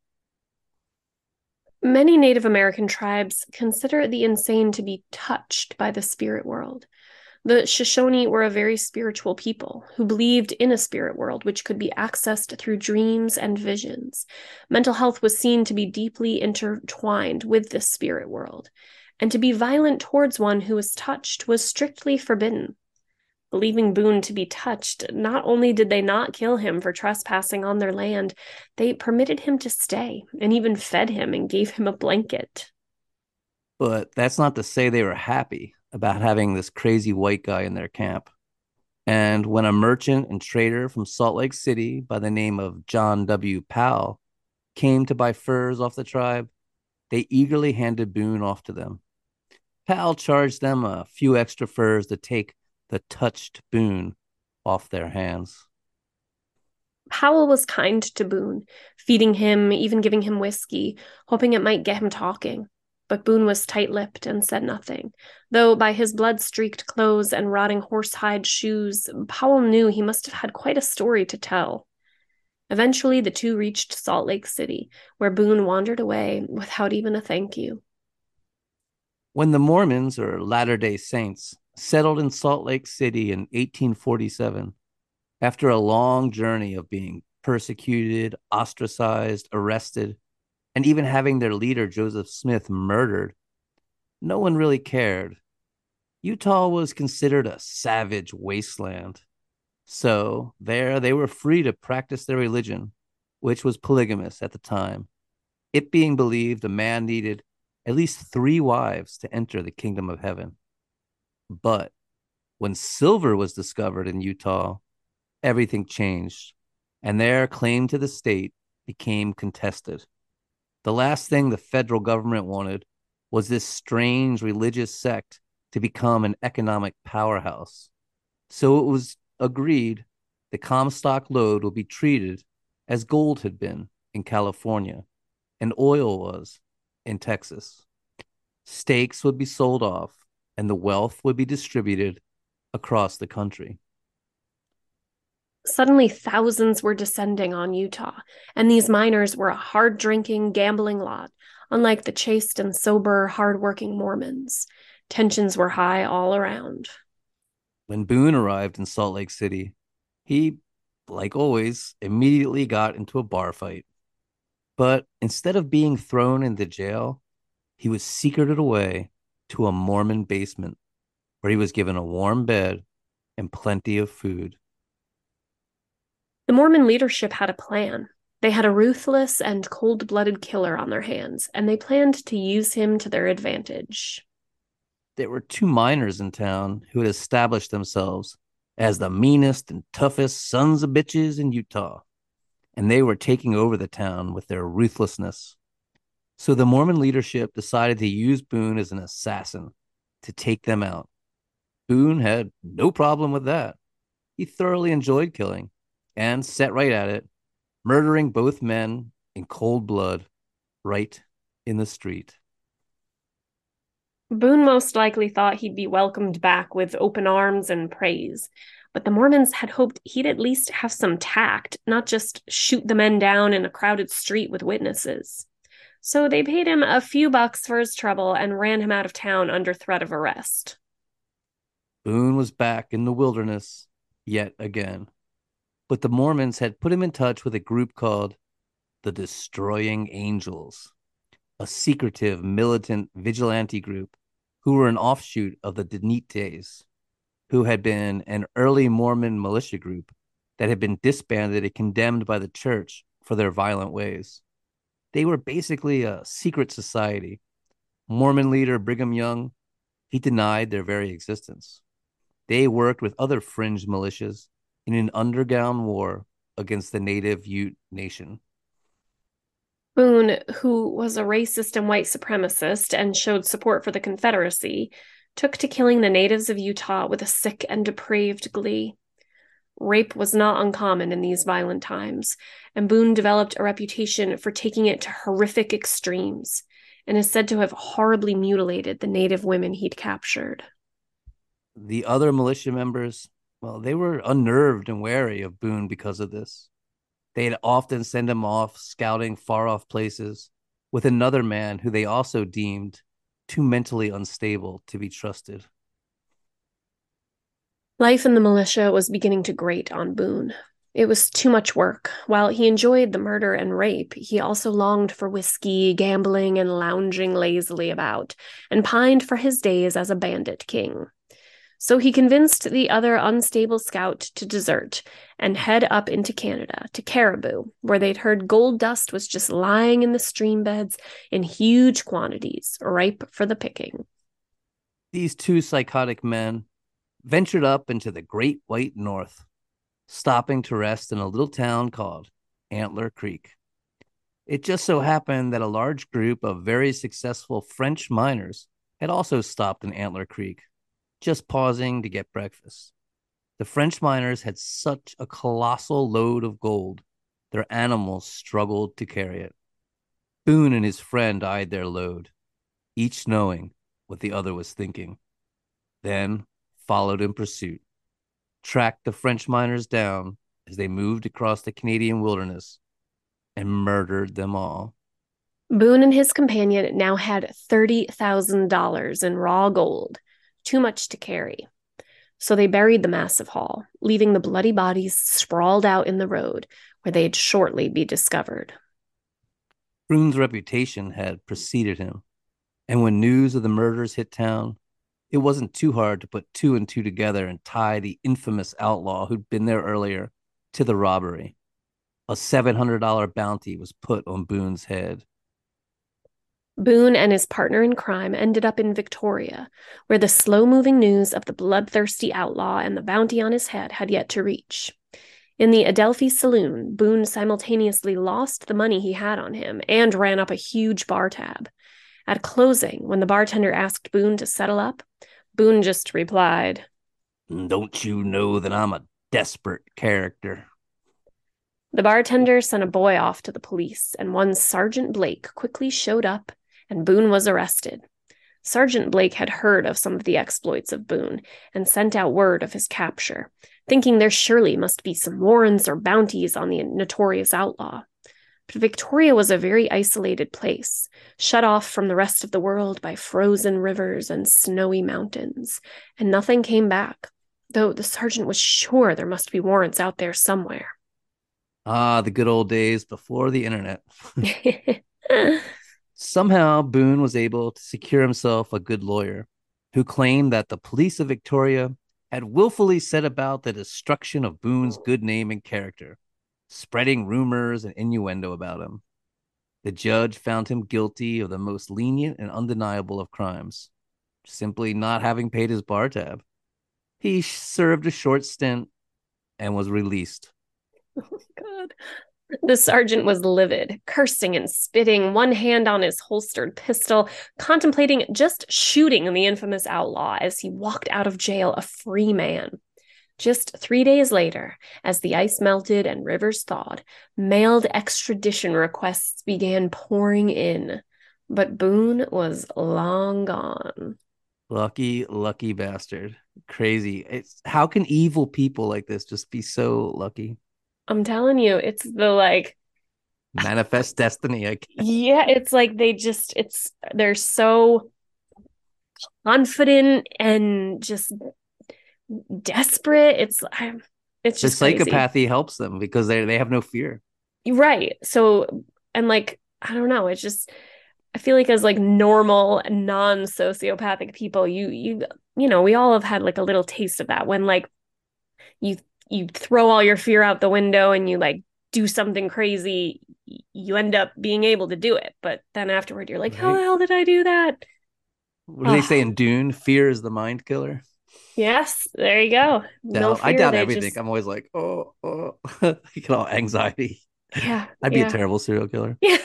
Speaker 1: Many Native American tribes consider the insane to be touched by the spirit world. The Shoshone were a very spiritual people who believed in a spirit world which could be accessed through dreams and visions. Mental health was seen to be deeply intertwined with this spirit world, and to be violent towards one who was touched was strictly forbidden. Believing Boone to be touched, not only did they not kill him for trespassing on their land, they permitted him to stay and even fed him and gave him a blanket.
Speaker 2: But that's not to say they were happy about having this crazy white guy in their camp. And when a merchant and trader from Salt Lake City by the name of John W. Powell came to buy furs off the tribe, they eagerly handed Boone off to them. Powell charged them a few extra furs to take the touched Boone off their hands.
Speaker 1: Powell was kind to Boone, feeding him, even giving him whiskey, hoping it might get him talking. But Boone was tight lipped and said nothing, though by his blood streaked clothes and rotting horsehide shoes, Powell knew he must have had quite a story to tell. Eventually, the two reached Salt Lake City, where Boone wandered away without even a thank you.
Speaker 2: When the Mormons, or Latter day Saints, settled in Salt Lake City in 1847 after a long journey of being persecuted, ostracized, arrested, and even having their leader, Joseph Smith, murdered. No one really cared. Utah was considered a savage wasteland. So there they were free to practice their religion, which was polygamous at the time. it being believed a man needed at least three wives to enter the kingdom of heaven. But when silver was discovered in Utah, everything changed, and their claim to the state became contested. The last thing the federal government wanted was this strange religious sect to become an economic powerhouse. So it was agreed the Comstock lode would be treated as gold had been in California and oil was in Texas. Stakes would be sold off and the wealth would be distributed across the country.
Speaker 1: Suddenly, thousands were descending on Utah, and these miners were a hard drinking, gambling lot, unlike the chaste and sober, hard working Mormons. Tensions were high all around.
Speaker 2: When Boone arrived in Salt Lake City, he, like always, immediately got into a bar fight. But instead of being thrown into jail, he was secreted away to a Mormon basement where he was given a warm bed and plenty of food.
Speaker 1: The Mormon leadership had a plan. They had a ruthless and cold blooded killer on their hands, and they planned to use him to their advantage.
Speaker 2: There were two miners in town who had established themselves as the meanest and toughest sons of bitches in Utah, and they were taking over the town with their ruthlessness. So the Mormon leadership decided to use Boone as an assassin to take them out. Boone had no problem with that. He thoroughly enjoyed killing and set right at it, murdering both men in cold blood right in the street.
Speaker 1: Boone most likely thought he'd be welcomed back with open arms and praise, but the Mormons had hoped he'd at least have some tact, not just shoot the men down in a crowded street with witnesses. So they paid him a few bucks for his trouble and ran him out of town under threat of arrest.
Speaker 2: Boone was back in the wilderness yet again. But the Mormons had put him in touch with a group called the Destroying Angels, a secretive militant vigilante group who were an offshoot of the Danites, who had been an early Mormon militia group that had been disbanded and condemned by the church for their violent ways. They were basically a secret society. Mormon leader Brigham Young, he denied their very existence. They worked with other fringe militias in an underground war against the native Ute nation.
Speaker 1: Boone, who was a racist and white supremacist and showed support for the Confederacy, took to killing the natives of Utah with a sick and depraved glee. Rape was not uncommon in these violent times, and Boone developed a reputation for taking it to horrific extremes and is said to have horribly mutilated the native women he'd captured.
Speaker 2: The other militia members, well, they were unnerved and wary of Boone because of this. They'd often send him off scouting far off places with another man who they also deemed too mentally unstable to be trusted.
Speaker 1: Life in the militia was beginning to grate on Boone. It was too much work. While he enjoyed the murder and rape, he also longed for whiskey, gambling, and lounging lazily about, and pined for his days as a bandit king. So he convinced the other unstable scout to desert and head up into Canada to Cariboo, where they'd heard gold dust was just lying in the stream beds in huge quantities, ripe for the picking.
Speaker 2: These two psychotic men ventured up into the great white north, stopping to rest in a little town called Antler Creek. It just so happened that a large group of very successful French miners had also stopped in Antler Creek, just pausing to get breakfast. The French miners had such a colossal load of gold, their animals struggled to carry it. Boone and his friend eyed their load, each knowing what the other was thinking. Then followed in pursuit, tracked the French miners down as they moved across the Canadian wilderness, and murdered them all.
Speaker 1: Boone and his companion now had $30,000 in raw gold, too much to carry. So they buried the massive haul, leaving the bloody bodies sprawled out in the road where they'd shortly be discovered.
Speaker 2: Boone's reputation had preceded him, and when news of the murders hit town, it wasn't too hard to put two and two together and tie the infamous outlaw who'd been there earlier to the robbery. A $700 bounty was put on Boone's head,
Speaker 1: Boone and his partner in crime ended up in Victoria, where the slow moving news of the bloodthirsty outlaw and the bounty on his head had yet to reach. In the Adelphi saloon, Boone simultaneously lost the money he had on him and ran up a huge bar tab. At closing, when the bartender asked Boone to settle up, Boone just replied,
Speaker 2: Don't you know that I'm a desperate character?
Speaker 1: The bartender sent a boy off to the police, and one Sergeant Blake quickly showed up, and Boone was arrested. Sergeant Blake had heard of some of the exploits of Boone and sent out word of his capture, thinking there surely must be some warrants or bounties on the notorious outlaw. But Victoria was a very isolated place, shut off from the rest of the world by frozen rivers and snowy mountains, and nothing came back, though the sergeant was sure there must be warrants out there somewhere.
Speaker 2: Ah, the good old days before the internet. *laughs* Somehow, Boone was able to secure himself a good lawyer who claimed that the police of Victoria had willfully set about the destruction of Boone's good name and character, spreading rumors and innuendo about him. The judge found him guilty of the most lenient and undeniable of crimes, simply not having paid his bar tab. He served a short stint and was released. *laughs*
Speaker 1: Oh, my God. The sergeant was livid, cursing and spitting, one hand on his holstered pistol, contemplating just shooting the infamous outlaw as he walked out of jail a free man. Just three days later, as the ice melted and rivers thawed, mailed extradition requests began pouring in. But Boone was long gone.
Speaker 2: Lucky, lucky bastard. Crazy. It's how can evil people like this just be so lucky?
Speaker 1: I'm telling you, it's the like
Speaker 2: manifest destiny. I guess.
Speaker 1: Yeah, it's like they just it's they're so confident and just desperate. It's I'm it's just
Speaker 2: the psychopathy crazy. helps them because they they have no fear.
Speaker 1: Right. So and like I don't know, it's just I feel like as like normal non-sociopathic people, you you you know, we all have had like a little taste of that when like you you throw all your fear out the window and you like do something crazy, you end up being able to do it. But then afterward, you're like, right. how the hell did I do that?
Speaker 2: What do oh. they say in Dune? Fear is the mind killer.
Speaker 1: Yes, there you go.
Speaker 2: No, fear, I doubt everything. Just... I'm always like, oh, oh, *laughs* you get all anxiety.
Speaker 1: Yeah, *laughs*
Speaker 2: I'd be
Speaker 1: yeah.
Speaker 2: a terrible serial killer. *laughs*
Speaker 1: Yeah.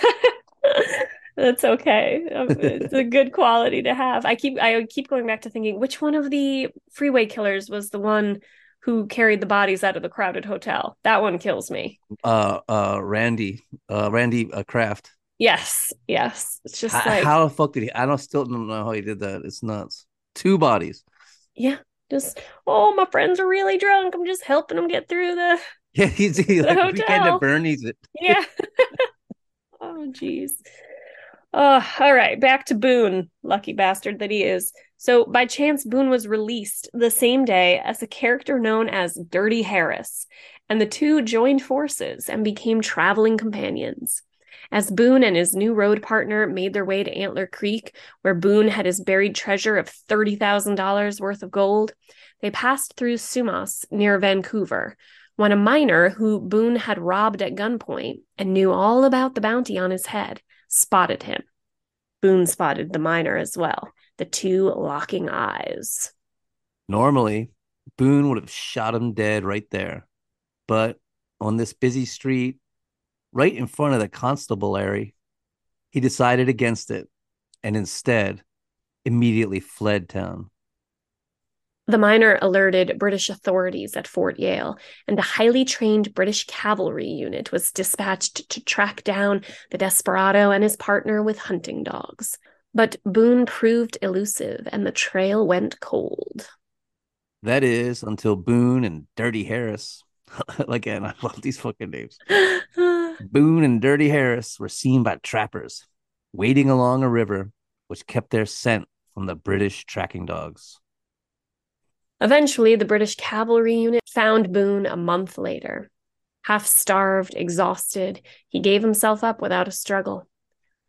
Speaker 1: That's okay. Um, it's a good quality to have. I keep I keep going back to thinking which one of the freeway killers was the one who carried the bodies out of the crowded hotel. That one kills me.
Speaker 2: Uh, uh, Randy, uh, Randy uh, Kraft.
Speaker 1: Yes, yes. It's just
Speaker 2: how,
Speaker 1: like
Speaker 2: how the fuck did he? I don't still don't know how he did that. It's nuts. Two bodies.
Speaker 1: Yeah, just oh, my friends are really drunk. I'm just helping them get through the. *laughs*
Speaker 2: Yeah, he's he, like hotel. weekend at Bernie's. It. *laughs*
Speaker 1: Yeah. *laughs* oh, jeez. Oh, all right. Back to Boone, lucky bastard that he is. So, by chance, Boone was released the same day as a character known as Dirty Harris, and the two joined forces and became traveling companions. As Boone and his new road partner made their way to Antler Creek, where Boone had his buried treasure of $30,000 worth of gold, they passed through Sumas near Vancouver, when a miner who Boone had robbed at gunpoint and knew all about the bounty on his head spotted him. Boone spotted the miner as well, the two locking eyes.
Speaker 2: Normally, Boone would have shot him dead right there. But on this busy street, right in front of the constabulary, he decided against it and instead immediately fled town.
Speaker 1: The miner alerted British authorities at Fort Yale, and a highly trained British cavalry unit was dispatched to track down the desperado and his partner with hunting dogs. But Boone proved elusive, and the trail went cold.
Speaker 2: That is until Boone and Dirty Harris. *laughs* Again, I love these fucking names. *laughs* Boone and Dirty Harris were seen by trappers wading along a river which kept their scent from the British tracking dogs.
Speaker 1: Eventually, the British cavalry unit found Boone a month later. Half starved, exhausted, he gave himself up without a struggle. *laughs*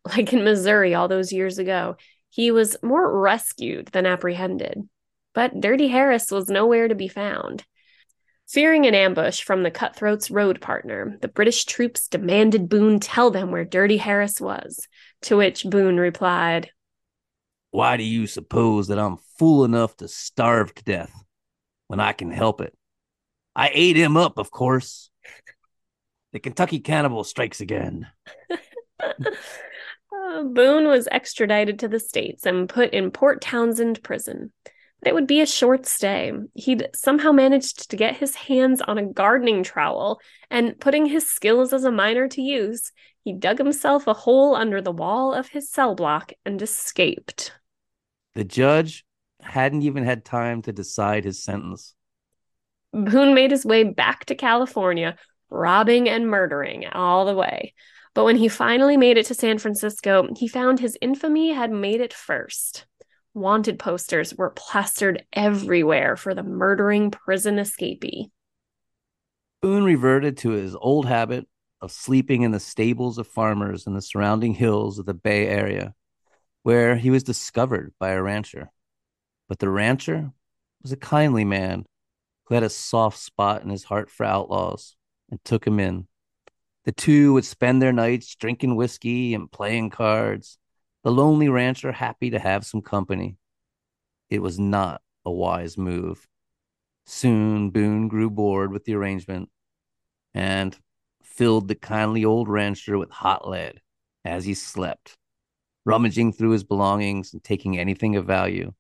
Speaker 1: Like in Missouri all those years ago, he was more rescued than apprehended. But Dirty Harris was nowhere to be found. Fearing an ambush from the cutthroat's road partner, the British troops demanded Boone tell them where Dirty Harris was. To which Boone replied,
Speaker 2: Why do you suppose that I'm fool enough to starve to death when I can help it? I ate him up, of course. The Kentucky cannibal strikes again. *laughs*
Speaker 1: uh, Boone was extradited to the States and put in Port Townsend prison. But it would be a short stay. He'd somehow managed to get his hands on a gardening trowel, and putting his skills as a miner to use, he dug himself a hole under the wall of his cell block and escaped.
Speaker 2: The judge hadn't even had time to decide his sentence.
Speaker 1: Boone made his way back to California, robbing and murdering all the way. But when he finally made it to San Francisco, he found his infamy had made it first. Wanted posters were plastered everywhere for the murdering prison escapee.
Speaker 2: Boone reverted to his old habit of sleeping in the stables of farmers in the surrounding hills of the Bay Area, where he was discovered by a rancher. But the rancher was a kindly man who had a soft spot in his heart for outlaws and took him in. The two would spend their nights drinking whiskey and playing cards, the lonely rancher happy to have some company. It was not a wise move. Soon Boone grew bored with the arrangement and filled the kindly old rancher with hot lead as he slept, rummaging through his belongings and taking anything of value,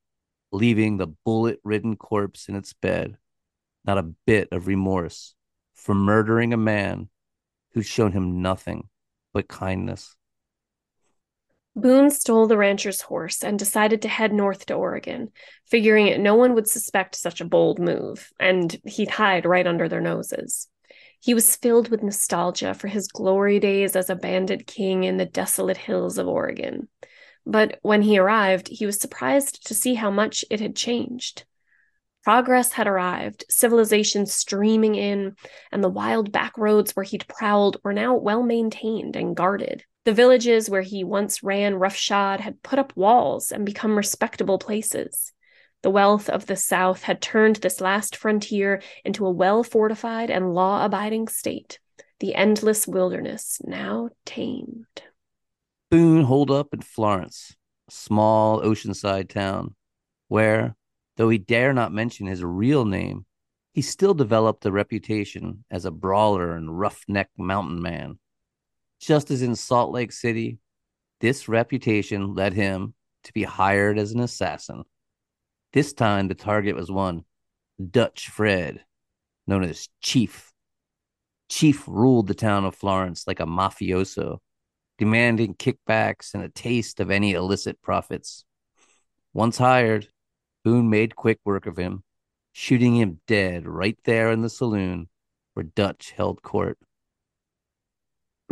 Speaker 2: leaving the bullet ridden corpse in its bed, not a bit of remorse for murdering a man who'd shown him nothing but kindness.
Speaker 1: Boone stole the rancher's horse and decided to head north to Oregon, figuring that no one would suspect such a bold move, and he'd hide right under their noses. He was filled with nostalgia for his glory days as a bandit king in the desolate hills of Oregon. But when he arrived, he was surprised to see how much it had changed. Progress had arrived, civilization streaming in, and the wild back roads where he'd prowled were now well maintained and guarded. The villages where he once ran roughshod had put up walls and become respectable places. The wealth of the South had turned this last frontier into a well fortified and law abiding state, the endless wilderness now tamed.
Speaker 2: Boone holed up in Florence, a small oceanside town, where, Though he dare not mention his real name, he still developed a reputation as a brawler and roughneck mountain man. Just as in Salt Lake City, this reputation led him to be hired as an assassin. This time, the target was one Dutch Fred, known as Chief. Chief ruled the town of Florence like a mafioso, demanding kickbacks and a taste of any illicit profits. Once hired, Boone made quick work of him, shooting him dead right there in the saloon where Dutch held court.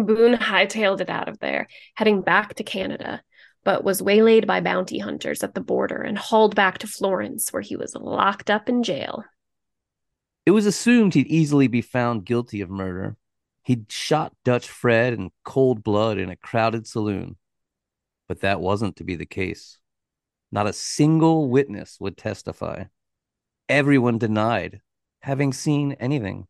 Speaker 1: Boone hightailed it out of there, heading back to Canada, but was waylaid by bounty hunters at the border and hauled back to Florence, where he was locked up in jail.
Speaker 2: It was assumed he'd easily be found guilty of murder. He'd shot Dutch Fred in cold blood in a crowded saloon. But that wasn't to be the case. Not a single witness would testify. Everyone denied having seen anything.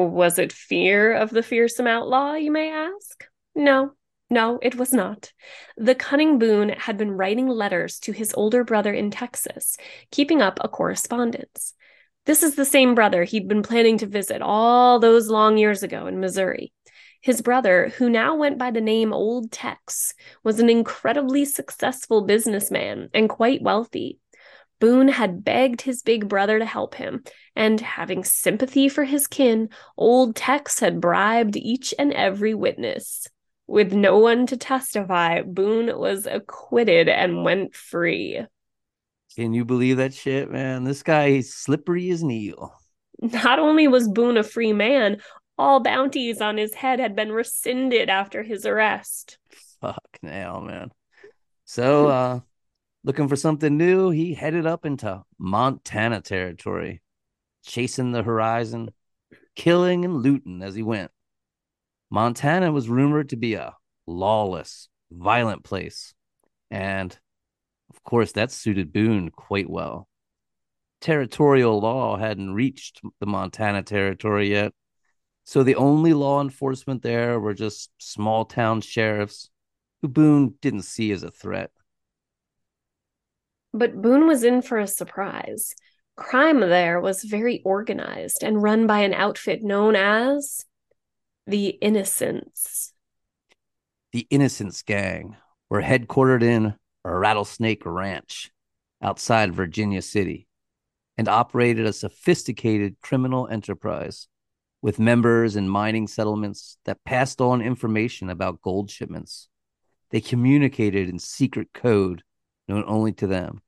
Speaker 1: Was it fear of the fearsome outlaw, you may ask? No, no, it was not. The cunning Boone had been writing letters to his older brother in Texas, keeping up a correspondence. This is the same brother he'd been planning to visit all those long years ago in Missouri. His brother, who now went by the name Old Tex, was an incredibly successful businessman and quite wealthy. Boone had begged his big brother to help him, and having sympathy for his kin, Old Tex had bribed each and every witness. With no one to testify, Boone was acquitted and went free.
Speaker 2: Can you believe that shit, man? This guy is slippery as an eel.
Speaker 1: Not only was Boone a free man, all bounties on his head had been rescinded after his arrest.
Speaker 2: Fuck now, man. So, *laughs* uh, looking for something new, he headed up into Montana territory, chasing the horizon, killing and looting as he went. Montana was rumored to be a lawless, violent place. And of course, that suited Boone quite well. Territorial law hadn't reached the Montana territory yet, so the only law enforcement there were just small town sheriffs who Boone didn't see as a threat.
Speaker 1: But Boone was in for a surprise. Crime there was very organized and run by an outfit known as the Innocents.
Speaker 2: The Innocents Gang were headquartered in Rattlesnake Ranch outside Virginia City and operated a sophisticated criminal enterprise with members in mining settlements that passed on information about gold shipments. They communicated in secret code known only to them,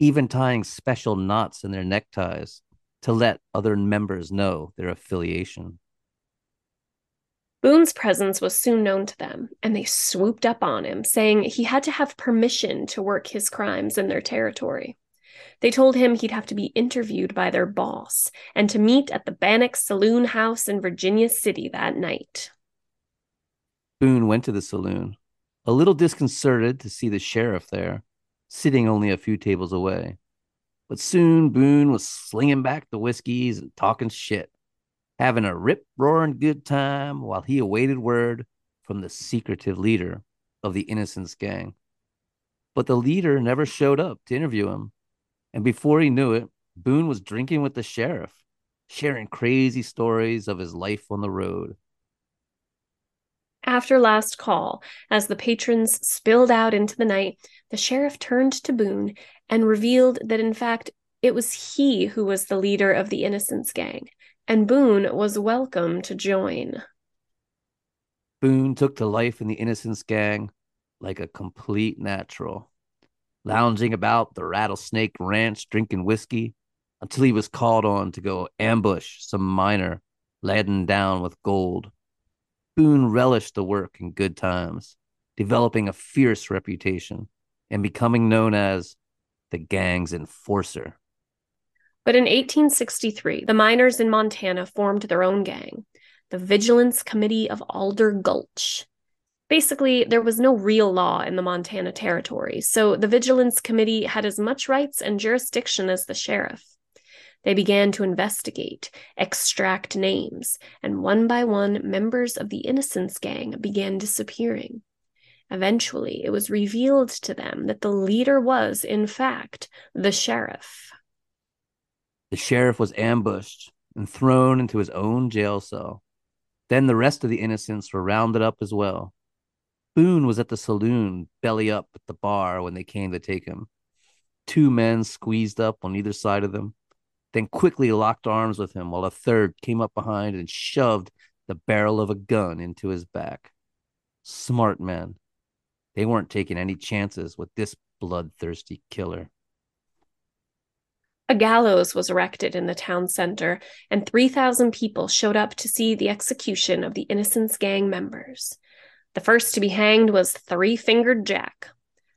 Speaker 2: even tying special knots in their neckties to let other members know their affiliation.
Speaker 1: Boone's presence was soon known to them, and they swooped up on him, saying he had to have permission to work his crimes in their territory. They told him he'd have to be interviewed by their boss and to meet at the Bannock Saloon House in Virginia City that night.
Speaker 2: Boone went to the saloon, a little disconcerted to see the sheriff there, sitting only a few tables away. But soon Boone was slinging back the whiskeys and talking shit, having a rip roaring good time while he awaited word from the secretive leader of the Innocents gang. But the leader never showed up to interview him and before he knew it, Boone was drinking with the sheriff, sharing crazy stories of his life on the road.
Speaker 1: After last call, as the patrons spilled out into the night, the sheriff turned to Boone and revealed that in fact it was he who was the leader of the Innocents gang, and Boone was welcome to join.
Speaker 2: Boone took to life in the Innocents gang like a complete natural lounging about the Rattlesnake Ranch drinking whiskey until he was called on to go ambush some miner laden down with gold. Boone relished the work in good times, developing a fierce reputation and becoming known as the gang's enforcer.
Speaker 1: But in 1863, the miners in Montana formed their own gang, the Vigilance Committee of Alder Gulch. Basically, there was no real law in the Montana Territory, so the Vigilance Committee had as much rights and jurisdiction as the sheriff. They began to investigate, extract names, and one by one, members of the Innocents Gang began disappearing. Eventually, it was revealed to them that the leader was, in fact, the sheriff.
Speaker 2: The sheriff was ambushed and thrown into his own jail cell. Then the rest of the innocents were rounded up as well. Boone was at the saloon, belly up at the bar when they came to take him. Two men squeezed up on either side of them, then quickly locked arms with him while a third came up behind and shoved the barrel of a gun into his back. Smart men. They weren't taking any chances with this bloodthirsty killer.
Speaker 1: A gallows was erected in the town center, and 3,000 people showed up to see the execution of the Innocents Gang members. The first to be hanged was Three Fingered Jack.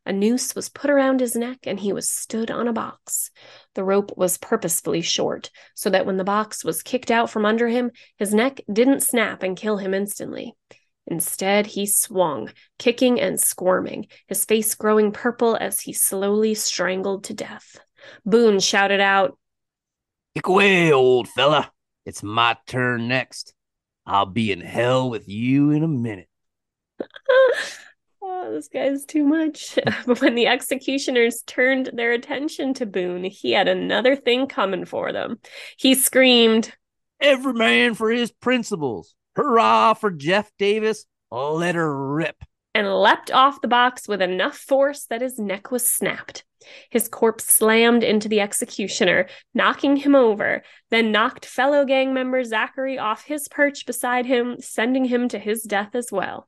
Speaker 1: A noose was put around his neck and he was stood on a box. The rope was purposefully short so that when the box was kicked out from under him, his neck didn't snap and kill him instantly. Instead, he swung, kicking and squirming, his face growing purple as he slowly strangled to death. Boone shouted out,
Speaker 2: Kick away, old fella. It's my turn next. I'll be in hell with you in a minute. *laughs*
Speaker 1: oh, this guy's too much. *laughs* but when the executioners turned their attention to Boone, he had another thing coming for them. He screamed,
Speaker 2: Every man for his principles. Hurrah for Jeff Davis. Let her rip.
Speaker 1: And leapt off the box with enough force that his neck was snapped. His corpse slammed into the executioner, knocking him over, then knocked fellow gang member Zachary off his perch beside him, sending him to his death as well.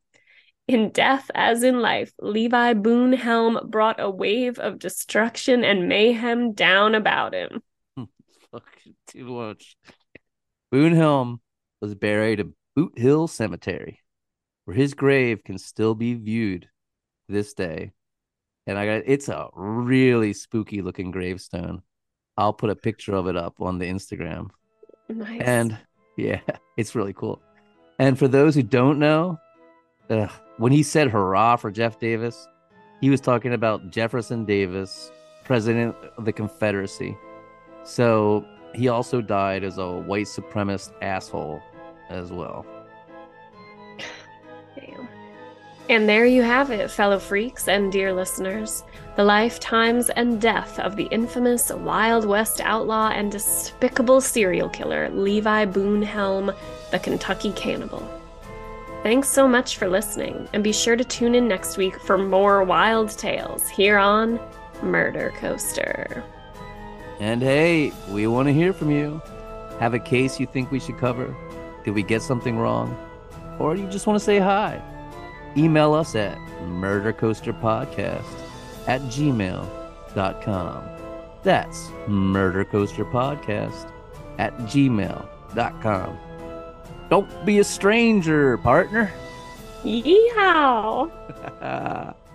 Speaker 1: In death as in life, Levi Boone Helm brought a wave of destruction and mayhem down about him. *laughs*
Speaker 2: Too much. Boone Helm was buried at Boot Hill Cemetery, where his grave can still be viewed this day. And I got it's a really spooky looking gravestone. I'll put a picture of it up on the Instagram.
Speaker 1: Nice.
Speaker 2: And yeah, *laughs* it's really cool. And for those who don't know, When he said hurrah for Jeff Davis, he was talking about Jefferson Davis, president of the Confederacy. So he also died as a white supremacist asshole as well.
Speaker 1: Damn. And there you have it, fellow freaks and dear listeners. The lifetimes and death of the infamous Wild West outlaw and despicable serial killer Levi Boone Helm, the Kentucky Cannibal. Thanks so much for listening, and be sure to tune in next week for more wild tales here on Murder Coaster.
Speaker 2: And hey, we want to hear from you. Have a case you think we should cover? Did we get something wrong? Or do you just want to say hi? Email us at murdercoasterpodcast at gmail.com. That's murdercoasterpodcast at gmail.com. Don't be a stranger, partner.
Speaker 1: Yeehaw! *laughs*